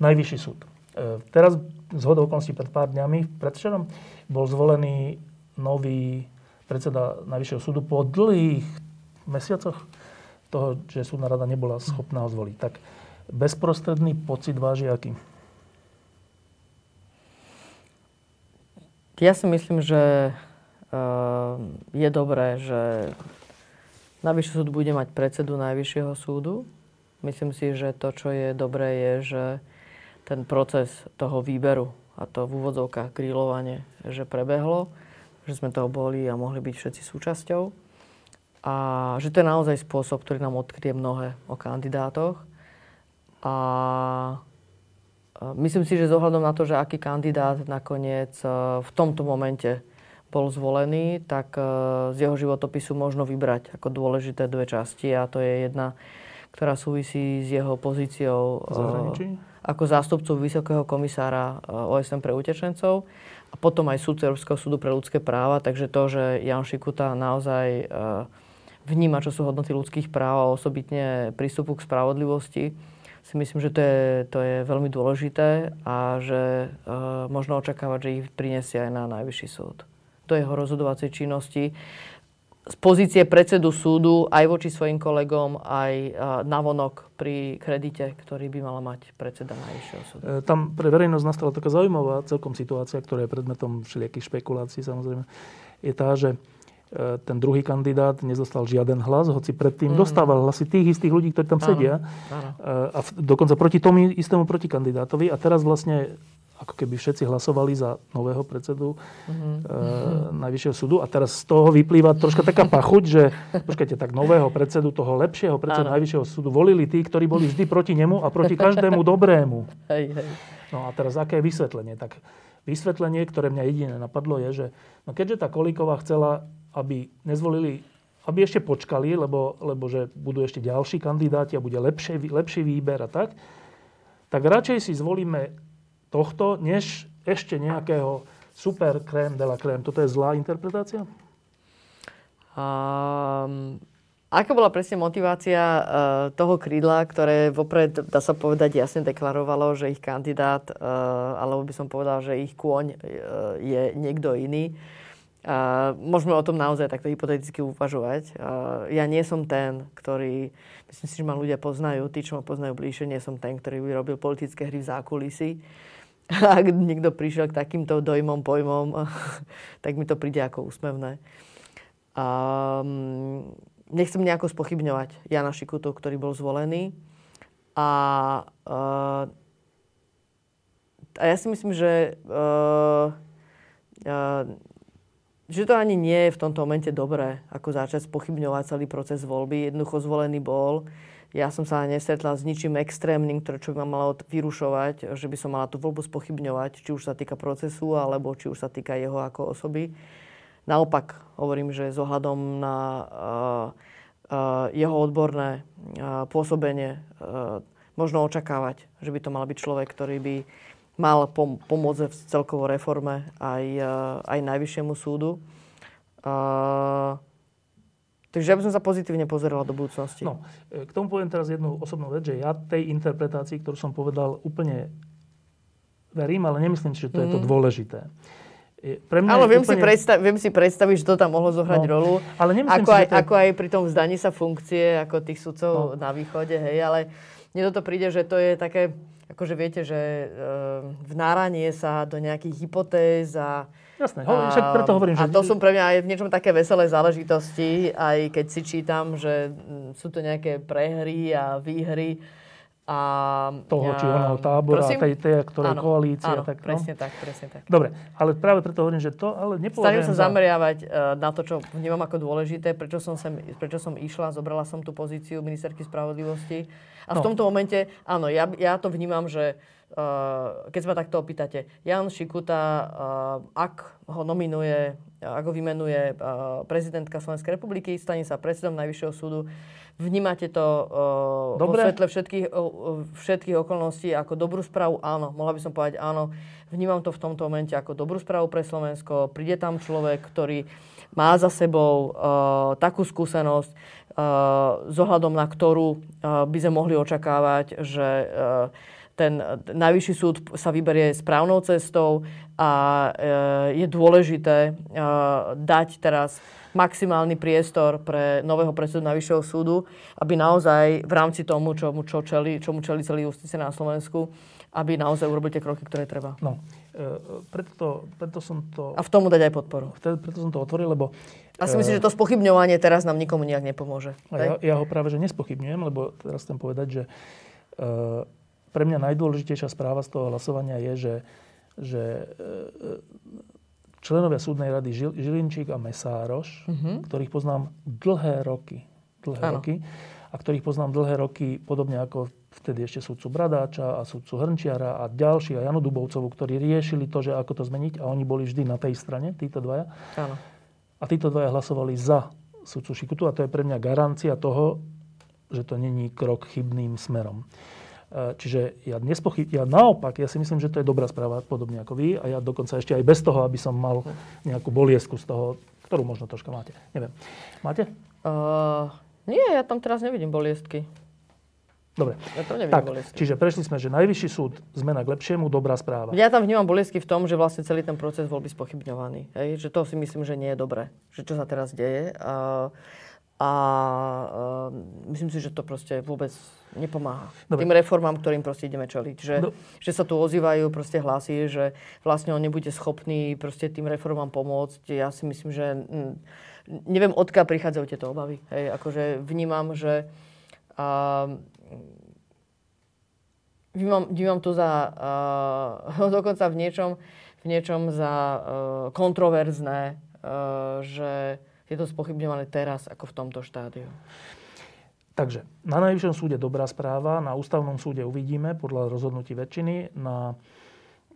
Najvyšší súd. E, teraz z hodou okolností pred pár dňami, predvčerom, bol zvolený nový predseda Najvyššieho súdu po dlhých mesiacoch toho, že súdna rada nebola schopná ho zvoliť. Tak bezprostredný pocit váži aký? Ja si myslím, že uh, je dobré, že Najvyšší súd bude mať predsedu Najvyššieho súdu. Myslím si, že to, čo je dobré, je, že ten proces toho výberu a to v úvodzovkách grílovanie, že prebehlo, že sme toho boli a mohli byť všetci súčasťou. A že to je naozaj spôsob, ktorý nám odkrie mnohé o kandidátoch. A Myslím si, že zohľadom na to, že aký kandidát nakoniec e, v tomto momente bol zvolený, tak e, z jeho životopisu možno vybrať ako dôležité dve časti a to je jedna, ktorá súvisí s jeho pozíciou e, ako zástupcu Vysokého komisára OSN pre utečencov a potom aj súd Európskeho súdu pre ľudské práva, takže to, že Jan Šikuta naozaj vníma, čo sú hodnoty ľudských práv a osobitne prístupu k spravodlivosti, si myslím, že to je, to je veľmi dôležité a že uh, možno očakávať, že ich prinesie aj na najvyšší súd. Do jeho rozhodovacej činnosti z pozície predsedu súdu aj voči svojim kolegom, aj uh, navonok pri kredite, ktorý by mala mať predseda Najvyššieho súdu. E, tam pre verejnosť nastala taká zaujímavá celkom situácia, ktorá je predmetom všelijakých špekulácií samozrejme, je tá, že E, ten druhý kandidát nezostal žiaden hlas, hoci predtým mm. dostával hlasy tých istých ľudí, ktorí tam áno, sedia. Áno. E, a v, dokonca proti tomu istému protikandidátovi. A teraz vlastne ako keby všetci hlasovali za nového predsedu mm-hmm. e, Najvyššieho súdu. A teraz z toho vyplýva troška taká pachuť, že počkajte, tak nového predsedu, toho lepšieho predsedu. Najvyššieho súdu volili tí, ktorí boli vždy proti nemu a proti každému dobrému. Hej, hej. No a teraz aké je vysvetlenie? Tak vysvetlenie, ktoré mňa jediné napadlo, je, že no keďže tá Kolíková chcela aby nezvolili, aby ešte počkali, lebo, lebo že budú ešte ďalší kandidáti a bude lepšie, lepší výber a tak, tak radšej si zvolíme tohto, než ešte nejakého super krém de la krém. Toto je zlá interpretácia? Um, aká bola presne motivácia uh, toho krídla, ktoré vopred, dá sa povedať, jasne deklarovalo, že ich kandidát, uh, alebo by som povedal, že ich kôň uh, je niekto iný? Uh, môžeme o tom naozaj takto hypoteticky uvažovať. Uh, ja nie som ten, ktorý, myslím si, že ma ľudia poznajú, tí, čo ma poznajú bližšie, nie som ten, ktorý by robil politické hry v zákulisí. Ak niekto prišiel k takýmto dojmom, pojmom, tak mi to príde ako úsmevné. Um, nechcem nejako spochybňovať Jana Šikutu, ktorý bol zvolený. A, uh, a ja si myslím, že uh, uh, že to ani nie je v tomto momente dobré, ako začať spochybňovať celý proces voľby. Jednoducho zvolený bol. Ja som sa nesretla s ničím extrémnym, ktoré čo by ma malo vyrušovať, že by som mala tú voľbu spochybňovať, či už sa týka procesu, alebo či už sa týka jeho ako osoby. Naopak, hovorím, že s ohľadom na uh, uh, jeho odborné uh, pôsobenie uh, možno očakávať, že by to mal byť človek, ktorý by mal pom- pomôcť v celkovo reforme aj, eh, aj Najvyššiemu súdu. Uh, takže ja by som sa pozitívne pozerala do budúcnosti. No, eh, k tomu poviem teraz jednu osobnú vec, že ja tej interpretácii, ktorú som povedal, úplne verím, ale nemyslím že to mm. je to mhm. dôležité. Pre mňa ale viem, úplne... si predstav, viem si predstaviť, že to tam mohlo zohrať no, rolu. Ale ako, si, aj, to ako aj pri tom vzdaní sa funkcie, ako tých sudcov no. na východe, hej, ale mne toto príde, že to je také akože viete, že e, vnáranie sa do nejakých hypotéz a Jasné, a, však preto hovorím, že... A to sú pre mňa aj v niečom také veselé záležitosti, aj keď si čítam, že sú to nejaké prehry a výhry a, toho či oného tábora, prosím? tej, tej ktorej áno, koalície. Áno, tak, no? presne tak, presne tak. Dobre, ale práve preto hovorím, že to ale nepovažujem Stanem sa za... zameriavať uh, na to, čo vnímam ako dôležité, prečo som, sem, prečo som išla, zobrala som tú pozíciu ministerky spravodlivosti. A v no. tomto momente, áno, ja, ja to vnímam, že uh, keď sa ma takto opýtate, Jan Šikuta, uh, ak ho nominuje ako vymenuje prezidentka Slovenskej republiky, stane sa predsedom Najvyššieho súdu. Vnímate to uh, vo svetle všetkých, uh, všetkých okolností ako dobrú správu? Áno, mohla by som povedať áno. Vnímam to v tomto momente ako dobrú správu pre Slovensko. Príde tam človek, ktorý má za sebou uh, takú skúsenosť, uh, s ohľadom na ktorú uh, by sme mohli očakávať, že uh, ten najvyšší súd sa vyberie správnou cestou a je dôležité dať teraz maximálny priestor pre nového predsedu Najvyššieho súdu, aby naozaj v rámci tomu, čo, čo čeli, čomu čeli celý justície na Slovensku, aby naozaj urobil tie kroky, ktoré treba. No, e, preto, preto som to... A v tomu dať aj podporu. Preto, preto som to otvoril, lebo... A si myslím, že to spochybňovanie teraz nám nikomu nejak nepomôže. Ja, ja ho práve že nespochybňujem, lebo teraz chcem povedať, že e, pre mňa najdôležitejšia správa z toho hlasovania je, že, že e, členovia súdnej rady Žil, Žilinčík a Mesároš, uh-huh. ktorých poznám dlhé roky, dlhé ano. roky, a ktorých poznám dlhé roky, podobne ako vtedy ešte súdcu Bradáča a súdcu Hrnčiara a ďalší a Janu Dubovcovu, ktorí riešili to, že ako to zmeniť a oni boli vždy na tej strane, títo dvaja. Ano. A títo dvaja hlasovali za súdcu Šikutu a to je pre mňa garancia toho, že to není krok chybným smerom. E, čiže ja, nespochyb, ja naopak, ja si myslím, že to je dobrá správa, podobne ako vy. A ja dokonca ešte aj bez toho, aby som mal nejakú boliesku z toho, ktorú možno troška máte. Neviem. Máte? Uh, nie, ja tam teraz nevidím boliestky. Dobre. Ja tam nevidím tak, boliestky. Čiže prešli sme, že najvyšší súd, zmena k lepšiemu, dobrá správa. Ja tam vnímam boliestky v tom, že vlastne celý ten proces bol by spochybňovaný. Hej? Že to si myslím, že nie je dobré. Že čo sa teraz deje. Uh, a uh, myslím si, že to proste vôbec nepomáha. Dobre. Tým reformám, ktorým proste ideme čeliť. Že, no. že sa tu ozývajú proste hlasy, že vlastne on nebude schopný proste tým reformám pomôcť. Ja si myslím, že hm, neviem, odkiaľ prichádzajú tieto obavy. Hej, akože vnímam, že uh, vnímam, vnímam to za uh, dokonca v niečom, v niečom za uh, kontroverzné, uh, že je to spochybňované teraz ako v tomto štádiu? Takže na Najvyššom súde dobrá správa, na Ústavnom súde uvidíme podľa rozhodnutí väčšiny, na,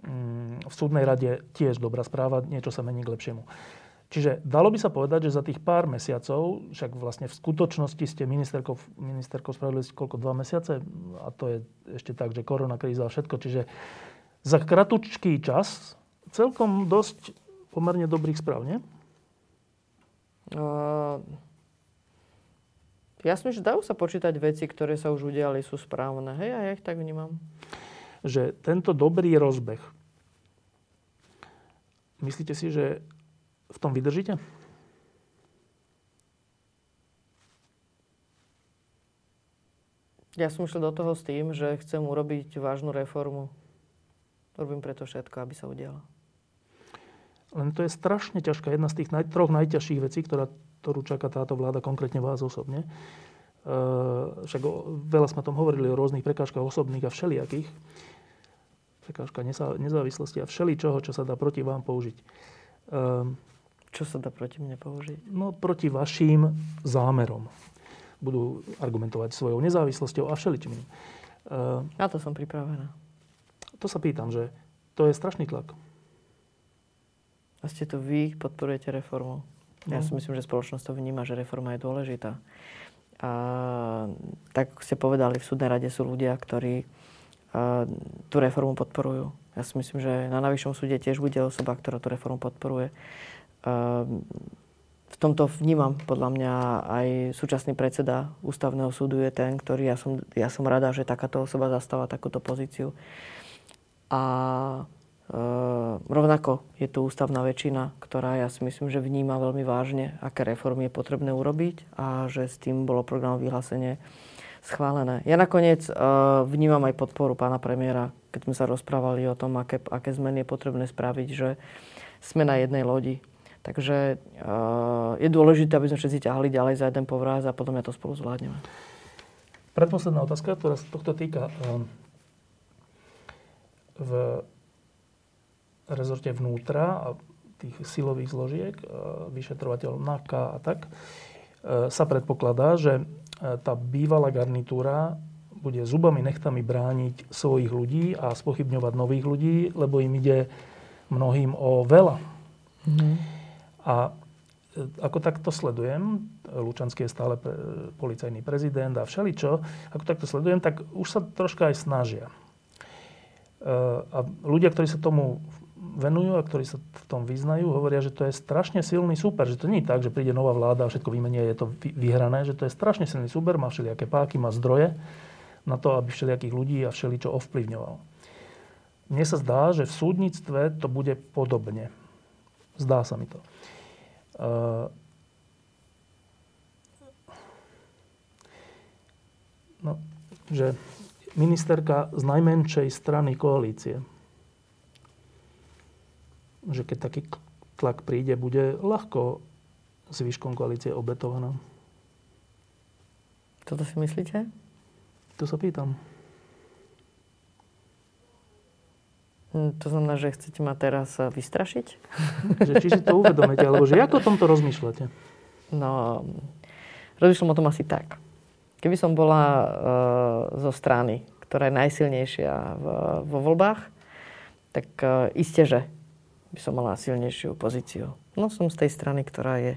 mm, v súdnej rade tiež dobrá správa, niečo sa mení k lepšiemu. Čiže dalo by sa povedať, že za tých pár mesiacov, však vlastne v skutočnosti ste ministerkou, ministerkou spravodlivosti koľko, dva mesiace, a to je ešte tak, že korona kríza a všetko, čiže za kratučký čas celkom dosť pomerne dobrých správ, nie? Uh, ja si že dajú sa počítať veci, ktoré sa už udiali, sú správne. Hej, a ja ich tak vnímam. Že tento dobrý rozbeh, myslíte si, že v tom vydržíte? Ja som išiel do toho s tým, že chcem urobiť vážnu reformu. Robím preto všetko, aby sa udiala. Len to je strašne ťažká, jedna z tých naj, troch najťažších vecí, ktorá, ktorú čaká táto vláda, konkrétne vás osobne. E, však o, veľa sme o tom hovorili, o rôznych prekážkach osobných a všelijakých. Prekážka nezávislosti a všeličoho, čo sa dá proti vám použiť. E, čo sa dá proti mne použiť? No, proti vašim zámerom. Budú argumentovať svojou nezávislosťou a všeličím. E, Na to som pripravená. To sa pýtam, že to je strašný tlak. A ste to vy, podporujete reformu. No. Ja si myslím, že spoločnosť to vníma, že reforma je dôležitá. A tak ste povedali, v súdnej rade sú ľudia, ktorí a, tú reformu podporujú. Ja si myslím, že na najvyššom súde tiež bude osoba, ktorá tú reformu podporuje. A, v tomto vnímam, podľa mňa, aj súčasný predseda ústavného súdu je ten, ktorý, ja som, ja som rada, že takáto osoba zastáva takúto pozíciu. A Ehm, rovnako je tu ústavná väčšina, ktorá ja si myslím, že vníma veľmi vážne, aké reformy je potrebné urobiť a že s tým bolo programové vyhlásenie schválené. Ja nakoniec uh, vnímam aj podporu pána premiéra, keď sme sa rozprávali o tom, aké, aké zmeny je potrebné spraviť, že sme na jednej lodi. Takže uh, je dôležité, aby sme všetci ťahali ďalej za jeden povraz a potom ja to spolu zvládneme. Predposledná otázka, ktorá sa tohto týka. V rezorte vnútra a tých silových zložiek, e, vyšetrovateľ NAKA a tak, e, sa predpokladá, že e, tá bývalá garnitúra bude zubami nechtami brániť svojich ľudí a spochybňovať nových ľudí, lebo im ide mnohým o veľa. Mm. A ako takto sledujem, Lučanský je stále pre, policajný prezident a všeličo, ako takto sledujem, tak už sa troška aj snažia. A ľudia, ktorí sa tomu venujú a ktorí sa v tom vyznajú, hovoria, že to je strašne silný súper. Že to nie je tak, že príde nová vláda a všetko vymenia, je to vyhrané. Že to je strašne silný súper, má všelijaké páky, má zdroje na to, aby všelijakých ľudí a všeličo ovplyvňoval. Mne sa zdá, že v súdnictve to bude podobne. Zdá sa mi to. Uh, no, že ministerka z najmenšej strany koalície že keď taký tlak príde, bude ľahko s výškom koalície obetovaná. Toto si myslíte? To sa pýtam. Hm, to znamená, že chcete ma teraz eh, vystrašiť? že, či si to uvedomíte, alebo že ako o tomto rozmýšľate? No, rozmýšľam o tom asi tak. Keby som bola uh, zo strany, ktorá je najsilnejšia v, vo voľbách, tak uh, iste, že by som mala silnejšiu pozíciu. No som z tej strany, ktorá je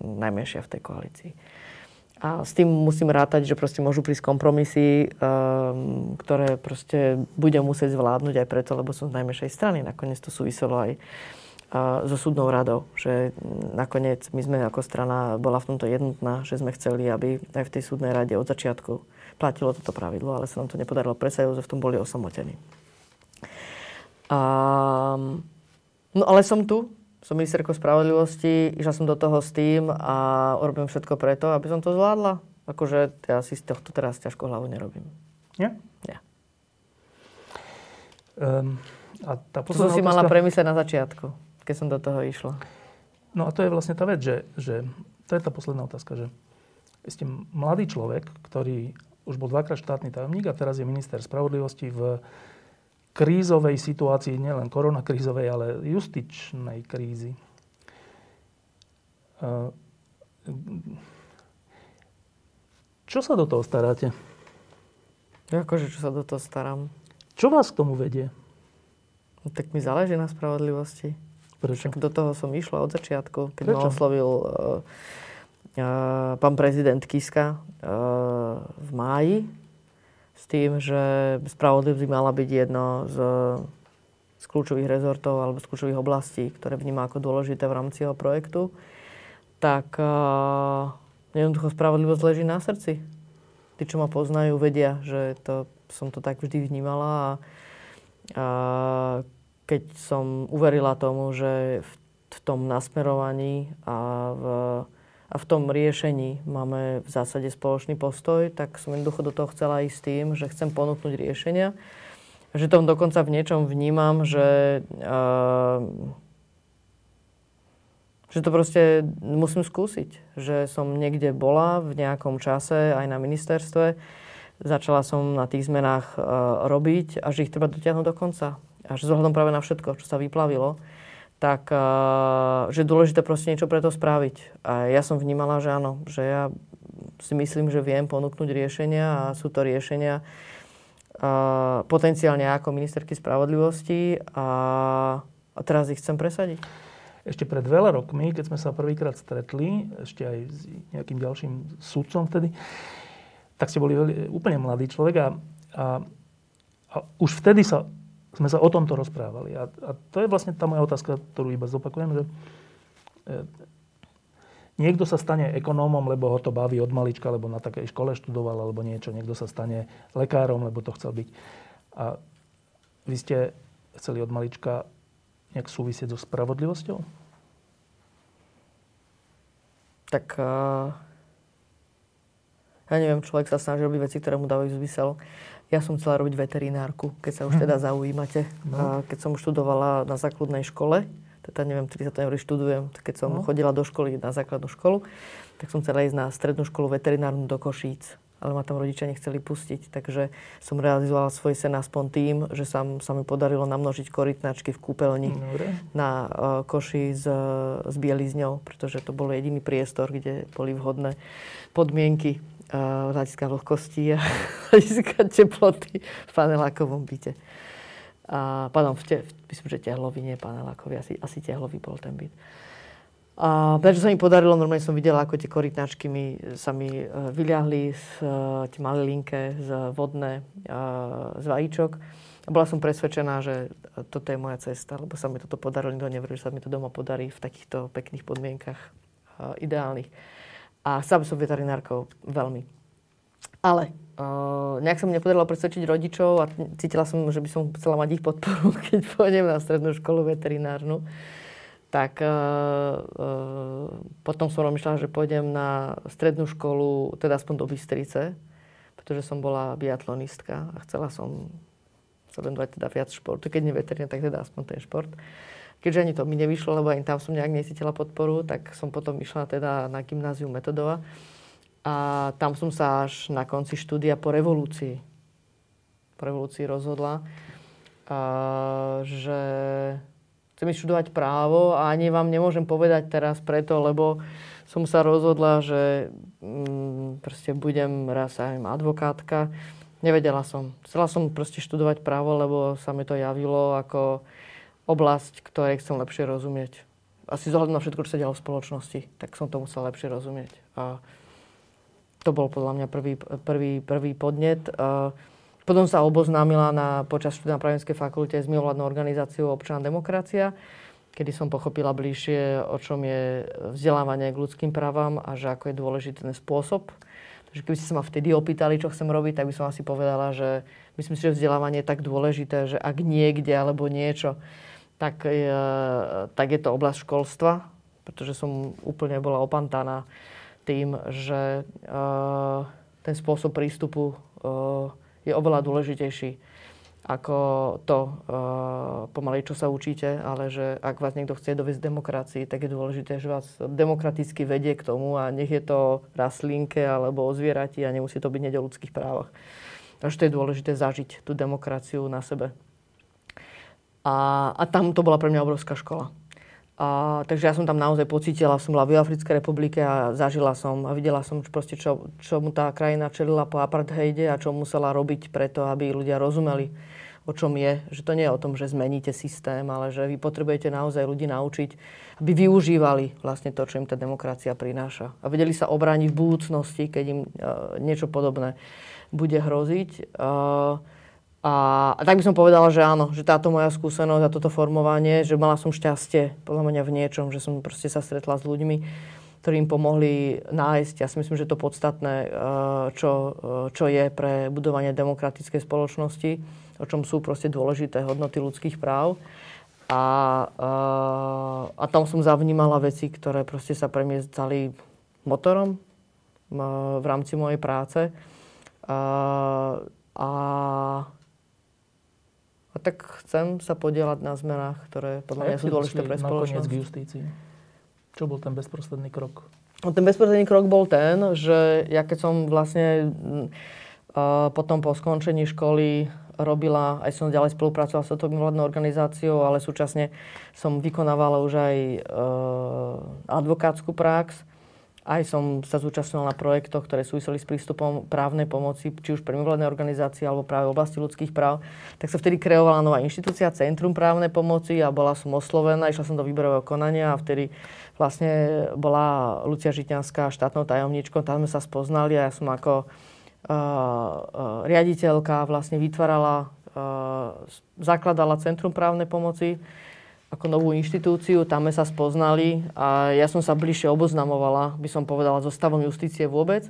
najmenšia v tej koalícii. A s tým musím rátať, že proste môžu prísť kompromisy, um, ktoré proste budem musieť zvládnuť aj preto, lebo som z najmenšej strany. Nakoniec to súviselo aj uh, so súdnou radou, že nakoniec my sme ako strana bola v tomto jednotná, že sme chceli, aby aj v tej súdnej rade od začiatku platilo toto pravidlo, ale sa nám to nepodarilo presadiť, že v tom boli osamotení. Um, No ale som tu, som ministerkou spravodlivosti, išla som do toho s tým a urobím všetko preto, aby som to zvládla. Akože ja si z tohto teraz ťažko hlavu nerobím. Nie? Nie. Um, a tá to som si otázka... mala premyslieť na začiatku, keď som do toho išla. No a to je vlastne tá vec, že, že to je tá posledná otázka, že ste mladý človek, ktorý už bol dvakrát štátny tajomník a teraz je minister spravodlivosti v krízovej situácii, nielen koronakrízovej, ale justičnej krízy. Čo sa do toho staráte? Akože, čo sa do toho starám? Čo vás k tomu vedie? No, tak mi záleží na spravodlivosti. Prečo? Tak do toho som išla od začiatku, keď Prečo? ma oslovil uh, uh, pán prezident Kiska uh, v máji tým, že spravodlivosť by mala byť jedno z, z kľúčových rezortov alebo z kľúčových oblastí, ktoré vníma ako dôležité v rámci jeho projektu, tak uh, jednoducho spravodlivosť leží na srdci. Tí, čo ma poznajú, vedia, že to, som to tak vždy vnímala a, a keď som uverila tomu, že v, v tom nasmerovaní a v a v tom riešení máme v zásade spoločný postoj, tak som jednoducho do toho chcela ísť tým, že chcem ponúknuť riešenia. Že tom dokonca v niečom vnímam, že, uh, že to proste musím skúsiť. Že som niekde bola v nejakom čase aj na ministerstve, začala som na tých zmenách uh, robiť a že ich treba dotiahnuť do konca. Že zohľadom práve na všetko, čo sa vyplavilo, tak uh, že je dôležité proste niečo pre to spraviť. A ja som vnímala, že áno, že ja si myslím, že viem ponúknuť riešenia a sú to riešenia uh, potenciálne ako ministerky spravodlivosti a teraz ich chcem presadiť. Ešte pred veľa rokmi, keď sme sa prvýkrát stretli, ešte aj s nejakým ďalším sudcom vtedy, tak ste boli úplne mladý človek a, a, a už vtedy sa sme sa o tomto rozprávali. A, a to je vlastne tá moja otázka, ktorú iba zopakujem, že e, niekto sa stane ekonómom, lebo ho to baví od malička, lebo na takej škole študoval, alebo niečo. Niekto sa stane lekárom, lebo to chcel byť. A vy ste chceli od malička nejak súvisieť so spravodlivosťou? Tak uh, ja neviem, človek sa snaží robiť veci, ktoré mu dávajú zmysel. Ja som chcela robiť veterinárku, keď sa už teda zaujímate. No. Keď som študovala na základnej škole, teda neviem, 30 eur študujem, keď som no. chodila do školy na základnú školu, tak som chcela ísť na strednú školu veterinárnu do Košíc. Ale ma tam rodičia nechceli pustiť, takže som realizovala svoj sen aspoň tým, že sa, sa mi podarilo namnožiť korytnačky v kúpeľni Dobre. na uh, koši s, s bielizňou, pretože to bol jediný priestor, kde boli vhodné podmienky z hľadiska vlhkosti a hľadiska teploty v panelákovom byte. A, pardon, v te, myslím, že tehlový, nie panelákový, asi, asi tehlový bol ten byt. A prečo sa mi podarilo, normálne som videla, ako tie korytnačky mi, sa mi e, vyľahli z tie malé linke z vodné z vajíčok. Bola som presvedčená, že toto je moja cesta, lebo sa mi toto podarilo. Nikto neverí, že sa mi to doma podarí v takýchto pekných podmienkach ideálnych. A chcela som veterinárkou veľmi. Ale uh, nejak sa mi nepodarilo presvedčiť rodičov a cítila som, že by som chcela mať ich podporu, keď pôjdem na strednú školu veterinárnu. Tak uh, uh, potom som rozmýšľala, že pôjdem na strednú školu, teda aspoň do Bystrice, pretože som bola biatlonistka a chcela som sa venovať teda viac športu. Keď nie veterinár, tak teda aspoň ten šport. Keďže ani to mi nevyšlo, lebo ani tam som nejak necítila podporu, tak som potom išla teda na gymnázium Metodova. A tam som sa až na konci štúdia po revolúcii, po revolúcii rozhodla, a, že chcem študovať právo a ani vám nemôžem povedať teraz preto, lebo som sa rozhodla, že mm, proste budem raz aj advokátka. Nevedela som. Chcela som proste študovať právo, lebo sa mi to javilo ako oblasť, ktorej chcem lepšie rozumieť. Asi zohľadom na všetko, čo sa dialo v spoločnosti, tak som to musel lepšie rozumieť. A to bol podľa mňa prvý, prvý, prvý podnet. Potom sa oboznámila na, počas štúdia na právnickej fakulte s mimovládnou organizáciou Občaná demokracia, kedy som pochopila bližšie, o čom je vzdelávanie k ľudským právam a že ako je dôležitý ten spôsob. Takže keby ste sa ma vtedy opýtali, čo chcem robiť, tak by som asi povedala, že myslím si, že vzdelávanie je tak dôležité, že ak niekde alebo niečo, tak, je, tak je to oblasť školstva, pretože som úplne bola opantaná tým, že uh, ten spôsob prístupu uh, je oveľa dôležitejší ako to uh, pomaly, čo sa učíte, ale že ak vás niekto chce dovieť demokracii, tak je dôležité, že vás demokraticky vedie k tomu a nech je to rastlinke alebo o zvierati a nemusí to byť hneď o ľudských právach. Takže to je dôležité zažiť tú demokraciu na sebe. A, a tam to bola pre mňa obrovská škola. A, takže ja som tam naozaj pocítila, som bola v Africkej republike a zažila som a videla som proste, čo, čo mu tá krajina čelila po apartheide a čo musela robiť preto, aby ľudia rozumeli, o čom je. Že to nie je o tom, že zmeníte systém, ale že vy potrebujete naozaj ľudí naučiť, aby využívali vlastne to, čo im tá demokracia prináša. A vedeli sa obrániť v budúcnosti, keď im uh, niečo podobné bude hroziť. Uh, a, a tak by som povedala, že áno, že táto moja skúsenosť a toto formovanie, že mala som šťastie podľa mňa v niečom, že som proste sa stretla s ľuďmi, ktorí im pomohli nájsť, ja si myslím, že to podstatné, eh, čo, eh, čo je pre budovanie demokratickej spoločnosti, o čom sú proste dôležité hodnoty ľudských práv. A, a, eh, a tam som zavnímala veci, ktoré proste sa pre mňa stali motorom v rámci mojej práce. A, a a tak chcem sa podielať na zmenách, ktoré podľa mňa sú dôležité pre spoločnosť. k justícii? Čo bol ten bezprostredný krok? No, ten bezprostredný krok bol ten, že ja keď som vlastne uh, potom po skončení školy robila, aj som ďalej spolupracovala s touto mimovládnou organizáciou, ale súčasne som vykonávala už aj uh, advokátsku prax aj som sa zúčastnila na projektoch, ktoré súviseli s prístupom právnej pomoci, či už pre mimovládne organizácie alebo práve v oblasti ľudských práv. Tak sa vtedy kreovala nová inštitúcia, Centrum právnej pomoci a bola som oslovená, išla som do výberového konania a vtedy vlastne bola Lucia Žitňanská štátnou tajomníčkou, tam sme sa spoznali a ja som ako uh, uh, riaditeľka vlastne vytvárala, uh, zakladala Centrum právnej pomoci ako novú inštitúciu, tam sme sa spoznali a ja som sa bližšie oboznamovala, by som povedala, so stavom justície vôbec.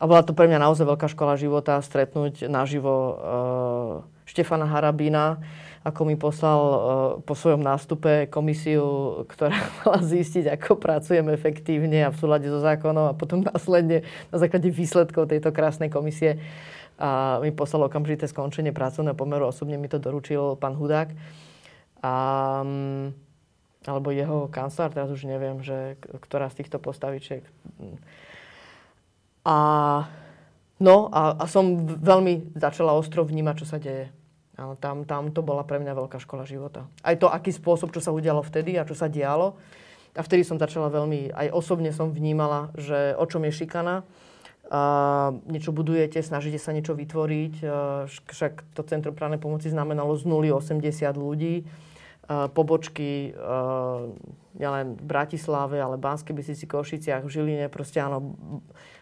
A bola to pre mňa naozaj veľká škola života stretnúť naživo uh, Štefana Harabína, ako mi poslal uh, po svojom nástupe komisiu, ktorá mala zistiť, ako pracujem efektívne a v súlade so zákonom a potom následne na základe výsledkov tejto krásnej komisie a mi poslal okamžité skončenie pracovného pomeru. Osobne mi to doručil pán Hudák. A, alebo jeho kancelár, teraz už neviem, že ktorá z týchto postavičiek. A, no a, a som veľmi začala ostro vnímať, čo sa deje. A tam, tam to bola pre mňa veľká škola života. Aj to, aký spôsob, čo sa udialo vtedy a čo sa dialo. A vtedy som začala veľmi, aj osobne som vnímala, že o čom je šikana. A niečo budujete, snažíte sa niečo vytvoriť. Však to Centrum právnej pomoci znamenalo z 0 80 ľudí pobočky nielen v Bratislave, ale Banskej Bystrici, Košiciach, v Žiline. Proste áno,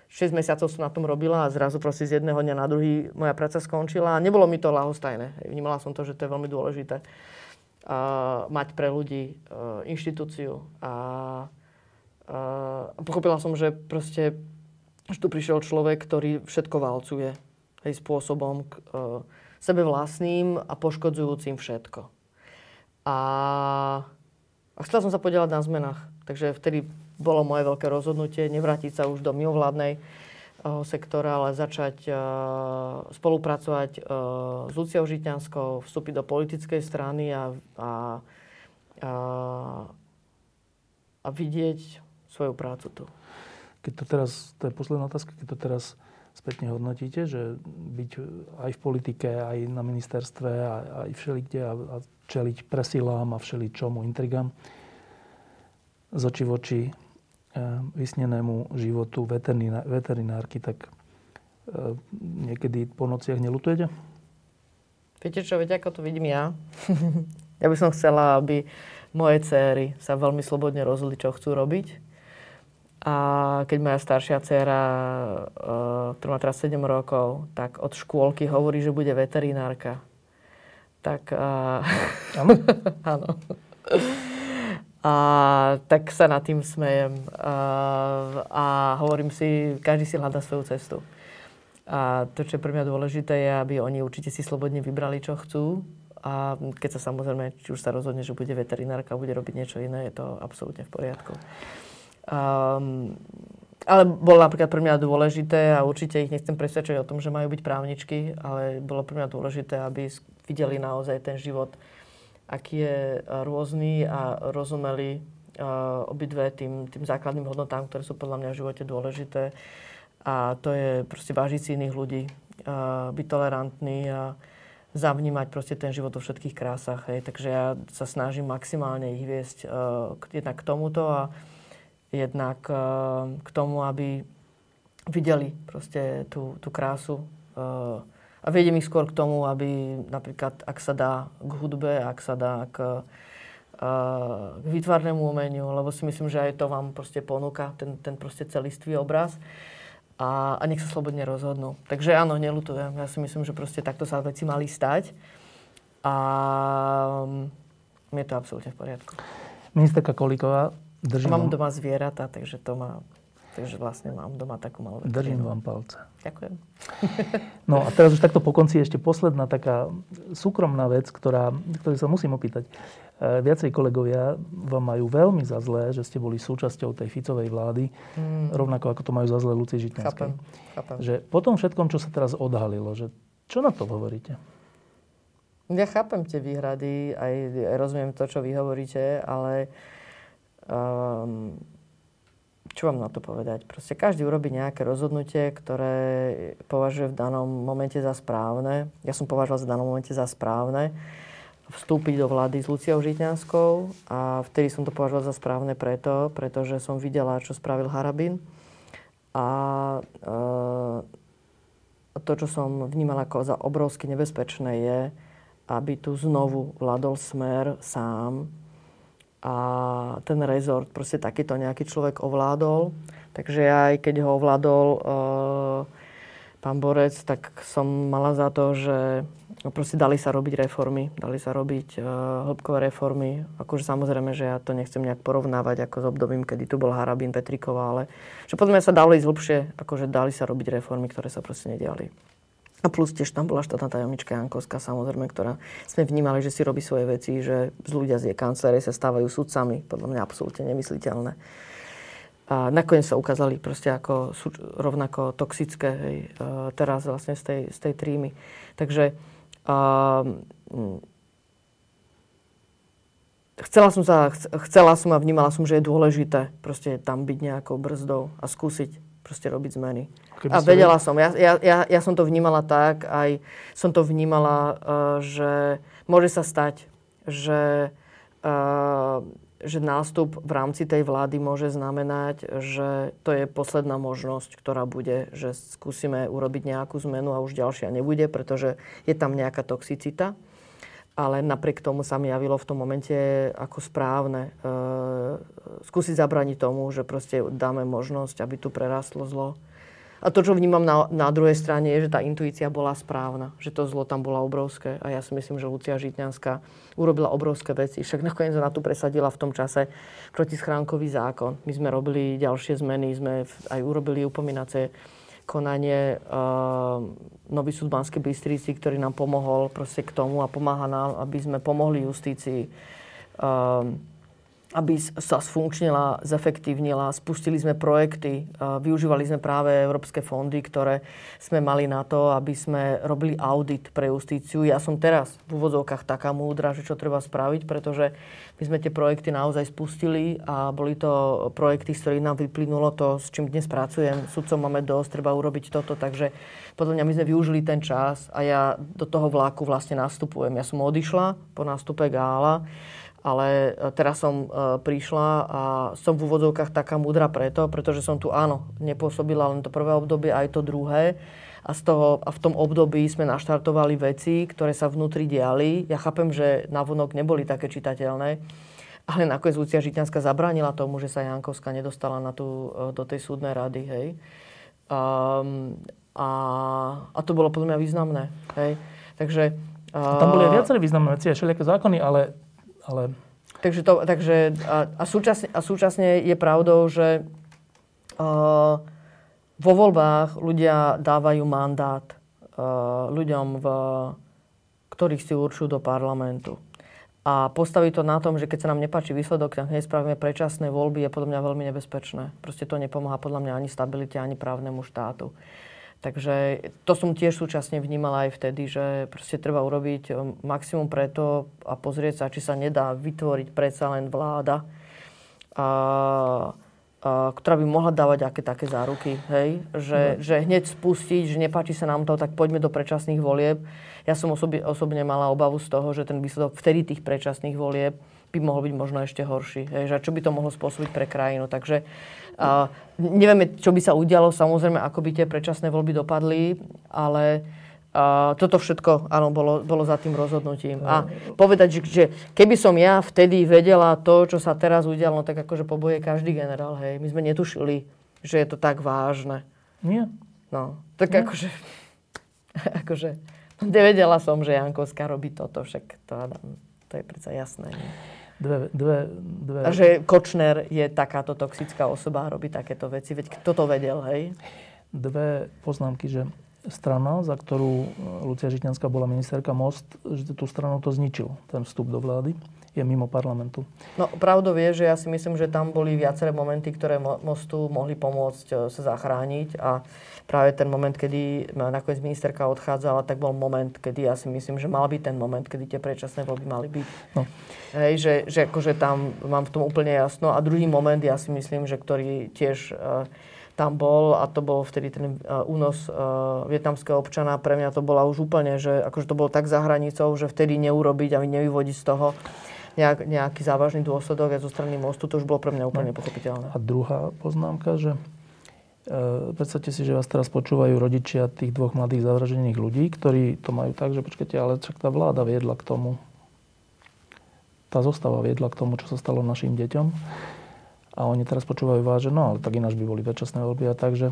6 mesiacov som na tom robila a zrazu proste z jedného dňa na druhý moja práca skončila a nebolo mi to ľahostajné. Vnímala som to, že to je veľmi dôležité uh, mať pre ľudí uh, inštitúciu a uh, pochopila som, že proste že tu prišiel človek, ktorý všetko valcuje hej, spôsobom k, uh, sebe vlastným a poškodzujúcim všetko. A, a chcela som sa podielať na zmenách. Takže vtedy bolo moje veľké rozhodnutie nevrátiť sa už do mimovládnej uh, sektora, ale začať uh, spolupracovať uh, s Luciou Žitňanskou, vstúpiť do politickej strany a, a, a, a vidieť svoju prácu tu. Keď to teraz, to je posledná otázka, keď to teraz spätne hodnotíte, že byť aj v politike, aj na ministerstve, aj všelikde a, a čeliť presilám a všeličomu intrigám z oči v oči E, vysnenému životu veterinárky, tak e, niekedy po nociach nelutujete? Viete čo, viete, ako to vidím ja? ja by som chcela, aby moje céry sa veľmi slobodne rozhodli, čo chcú robiť. A keď moja staršia dcéra, e, ktorá má teraz 7 rokov, tak od škôlky hovorí, že bude veterinárka. Tak... Áno? Áno. A tak sa nad tým smejem. A, a hovorím si, každý si hľadá svoju cestu. A to, čo je pre mňa dôležité, je, aby oni určite si slobodne vybrali, čo chcú. A keď sa samozrejme, či už sa rozhodne, že bude veterinárka a bude robiť niečo iné, je to absolútne v poriadku. Um, ale bolo napríklad pre mňa dôležité a určite ich nechcem presvedčať o tom, že majú byť právničky, ale bolo pre mňa dôležité, aby videli naozaj ten život aký je e, rôzny a rozumeli uh, obidve tým, tým základným hodnotám, ktoré sú podľa mňa v živote dôležité. A to je proste vážiť si iných ľudí, uh, byť tolerantný a zavnímať proste ten život vo všetkých krásach. Hej. Takže ja sa snažím maximálne ich viesť uh, jednak k tomuto a jednak uh, k tomu, aby videli proste tú, tú krásu uh, a viedem ich skôr k tomu, aby napríklad, ak sa dá k hudbe, ak sa dá k, k výtvarnému umeniu, lebo si myslím, že aj to vám proste ponúka ten, ten proste celistvý obraz a, a nech sa slobodne rozhodnú. Takže áno, nelutujem. Ja si myslím, že proste takto sa veci mali stať a je to absolútne v poriadku. Ministerka Kolíková, držím Mám doma zvieratá, takže to má Takže vlastne mám doma takú malú veterínu. Držím vám palce. Ďakujem. No a teraz už takto po konci ešte posledná taká súkromná vec, ktorá, ktorú sa musím opýtať. E, viacej kolegovia vám majú veľmi za zlé, že ste boli súčasťou tej Ficovej vlády, mm. rovnako ako to majú za zlé Lucie Žitňanskej. Chápem, chápem. Že po tom všetkom, čo sa teraz odhalilo, že čo na to hovoríte? Ja chápem tie výhrady, aj, aj rozumiem to, čo vy hovoríte, ale um, čo vám na to povedať? Proste každý urobí nejaké rozhodnutie, ktoré považuje v danom momente za správne. Ja som považoval v danom momente za správne vstúpiť do vlády s Luciou Žitňanskou a vtedy som to považoval za správne preto, pretože som videla, čo spravil Harabin a e, to, čo som vnímala ako za obrovsky nebezpečné je, aby tu znovu vládol smer sám, a ten rezort proste takýto nejaký človek ovládol. Takže aj keď ho ovládol uh, pán Borec, tak som mala za to, že proste dali sa robiť reformy, dali sa robiť uh, hĺbkové reformy. Akože samozrejme, že ja to nechcem nejak porovnávať ako s obdobím, kedy tu bol Harabín Petriková, ale že potom sa dali ísť hlbšie, akože dali sa robiť reformy, ktoré sa proste nediali. A plus tiež tam bola štátna tajomnička Jankovská, samozrejme, ktorá sme vnímali, že si robí svoje veci, že z ľudia z jej kancelárie sa stávajú sudcami. Podľa mňa absolútne nemysliteľné. A nakoniec sa ukázali proste ako rovnako toxické hej, teraz vlastne z tej, z tej trímy. Takže um, chcela som sa, chcela som a vnímala som, že je dôležité proste tam byť nejakou brzdou a skúsiť proste robiť zmeny. Keby a vedela som, ja, ja, ja, ja som to vnímala tak, aj som to vnímala, uh, že môže sa stať, že, uh, že nástup v rámci tej vlády môže znamenať, že to je posledná možnosť, ktorá bude, že skúsime urobiť nejakú zmenu a už ďalšia nebude, pretože je tam nejaká toxicita. Ale napriek tomu sa mi javilo v tom momente ako správne e, skúsiť zabraniť tomu, že proste dáme možnosť, aby tu prerastlo zlo. A to, čo vnímam na, na druhej strane, je, že tá intuícia bola správna. Že to zlo tam bolo obrovské. A ja si myslím, že Lucia Žitňanská urobila obrovské veci. Však nakoniec ona tu presadila v tom čase protischránkový zákon. My sme robili ďalšie zmeny, sme aj urobili upomínacie konanie uh, Nový súd Banskej Bystrici, ktorý nám pomohol proste k tomu a pomáha nám, aby sme pomohli justícii. Uh, aby sa sfunkčnila, zefektívnila. Spustili sme projekty, využívali sme práve európske fondy, ktoré sme mali na to, aby sme robili audit pre justíciu. Ja som teraz v úvodzovkách taká múdra, že čo treba spraviť, pretože my sme tie projekty naozaj spustili a boli to projekty, z ktorých nám vyplynulo to, s čím dnes pracujem. Sudcom máme dosť, treba urobiť toto, takže podľa mňa my sme využili ten čas a ja do toho vláku vlastne nastupujem. Ja som odišla po nástupe Gála ale e, teraz som e, prišla a som v úvodzovkách taká múdra preto, pretože som tu áno, nepôsobila len to prvé obdobie, aj to druhé. A, z toho, a v tom období sme naštartovali veci, ktoré sa vnútri diali. Ja chápem, že navonok neboli také čitateľné, ale nakoniec Lucia Žitňanská zabránila tomu, že sa Jankovská nedostala na tú, e, do tej súdnej rady. Hej. Um, a, a to bolo podľa mňa významné. Hej. Takže, uh, tam boli aj viaceré významné veci, aj všelijaké zákony, ale ale... Takže, to, takže a, a, súčasne, a súčasne je pravdou, že uh, vo voľbách ľudia dávajú mandát uh, ľuďom, v, ktorých si určujú do parlamentu. A postaviť to na tom, že keď sa nám nepáči výsledok, tak hneď spravíme predčasné voľby, je podľa mňa veľmi nebezpečné. Proste to nepomáha podľa mňa ani stabilite, ani právnemu štátu. Takže to som tiež súčasne vnímala aj vtedy, že proste treba urobiť um, maximum preto a pozrieť sa, či sa nedá vytvoriť predsa len vláda, a, a, ktorá by mohla dávať aké také záruky, hej? Že, no. že hneď spustiť, že nepáči sa nám to, tak poďme do predčasných volieb. Ja som osobne, osobne mala obavu z toho, že ten výsledok vtedy tých predčasných volieb by mohol byť možno ešte horší. Hej? Že čo by to mohlo spôsobiť pre krajinu. Takže a nevieme, čo by sa udialo, samozrejme, ako by tie predčasné voľby dopadli, ale a toto všetko, áno, bolo, bolo za tým rozhodnutím. A povedať, že, že keby som ja vtedy vedela to, čo sa teraz udialo, no tak akože poboje každý generál, hej. My sme netušili, že je to tak vážne. Nie. No, tak Nie. akože, akože, nevedela som, že Jankovská robí toto, však to, to je predsa jasné. Nie? Dve, dve, dve... A že Kočner je takáto toxická osoba a robí takéto veci. Veď kto to vedel, hej? Dve poznámky, že strana, za ktorú Lucia Žitňanská bola ministerka Most, že tú stranu to zničil, ten vstup do vlády je mimo parlamentu. No pravdou je, že ja si myslím, že tam boli viaceré momenty, ktoré Mostu mohli pomôcť e, sa zachrániť a práve ten moment, kedy nakoniec ministerka odchádzala, tak bol moment, kedy ja si myslím, že mal byť ten moment, kedy tie predčasné voľby mali byť. No. Hej, že, že akože tam mám v tom úplne jasno. A druhý moment, ja si myslím, že ktorý tiež uh, tam bol a to bol vtedy ten uh, únos uh, vietnamského občana. Pre mňa to bola už úplne, že akože to bolo tak za hranicou, že vtedy neurobiť a nevyvodiť z toho nejak, nejaký závažný dôsledok aj zo strany mostu, to už bolo pre mňa úplne nepochopiteľné. A druhá poznámka, že predstavte si, že vás teraz počúvajú rodičia tých dvoch mladých zavražených ľudí, ktorí to majú tak, že počkajte, ale však tá vláda viedla k tomu, tá zostava viedla k tomu, čo sa stalo našim deťom. A oni teraz počúvajú vás, že no, ale tak ináč by boli predčasné voľby a tak, že...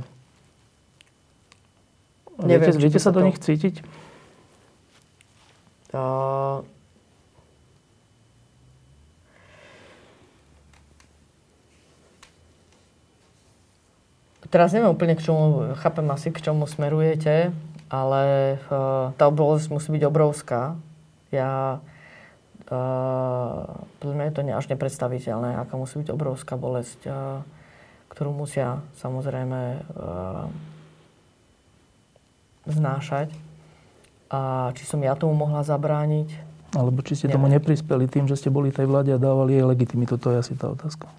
Neviem, viete, viete sa do to... nich cítiť? Uh, Teraz neviem úplne, k čomu, chápem asi, k čomu smerujete, ale uh, tá bolesť musí byť obrovská. Ja, uh, mňa je to až nepredstaviteľné, aká musí byť obrovská bolesť, uh, ktorú musia samozrejme uh, znášať. A či som ja tomu mohla zabrániť? Alebo či ste neviem. tomu neprispeli tým, že ste boli tej vláde a dávali jej legitimitu, to je asi tá otázka.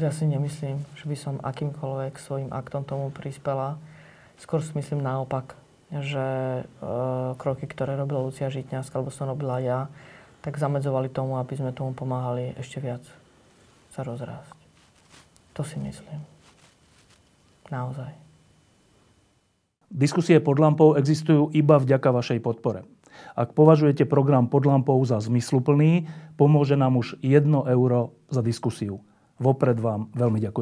Ja si nemyslím, že by som akýmkoľvek svojim aktom tomu prispela. Skôr si myslím naopak, že e, kroky, ktoré robila Lucia Žitňanská, alebo som robila ja, tak zamedzovali tomu, aby sme tomu pomáhali ešte viac sa rozrásť. To si myslím. Naozaj. Diskusie pod lampou existujú iba vďaka vašej podpore. Ak považujete program pod lampou za zmysluplný, pomôže nám už 1 euro za diskusiu. Vopred vám veľmi ďakujem.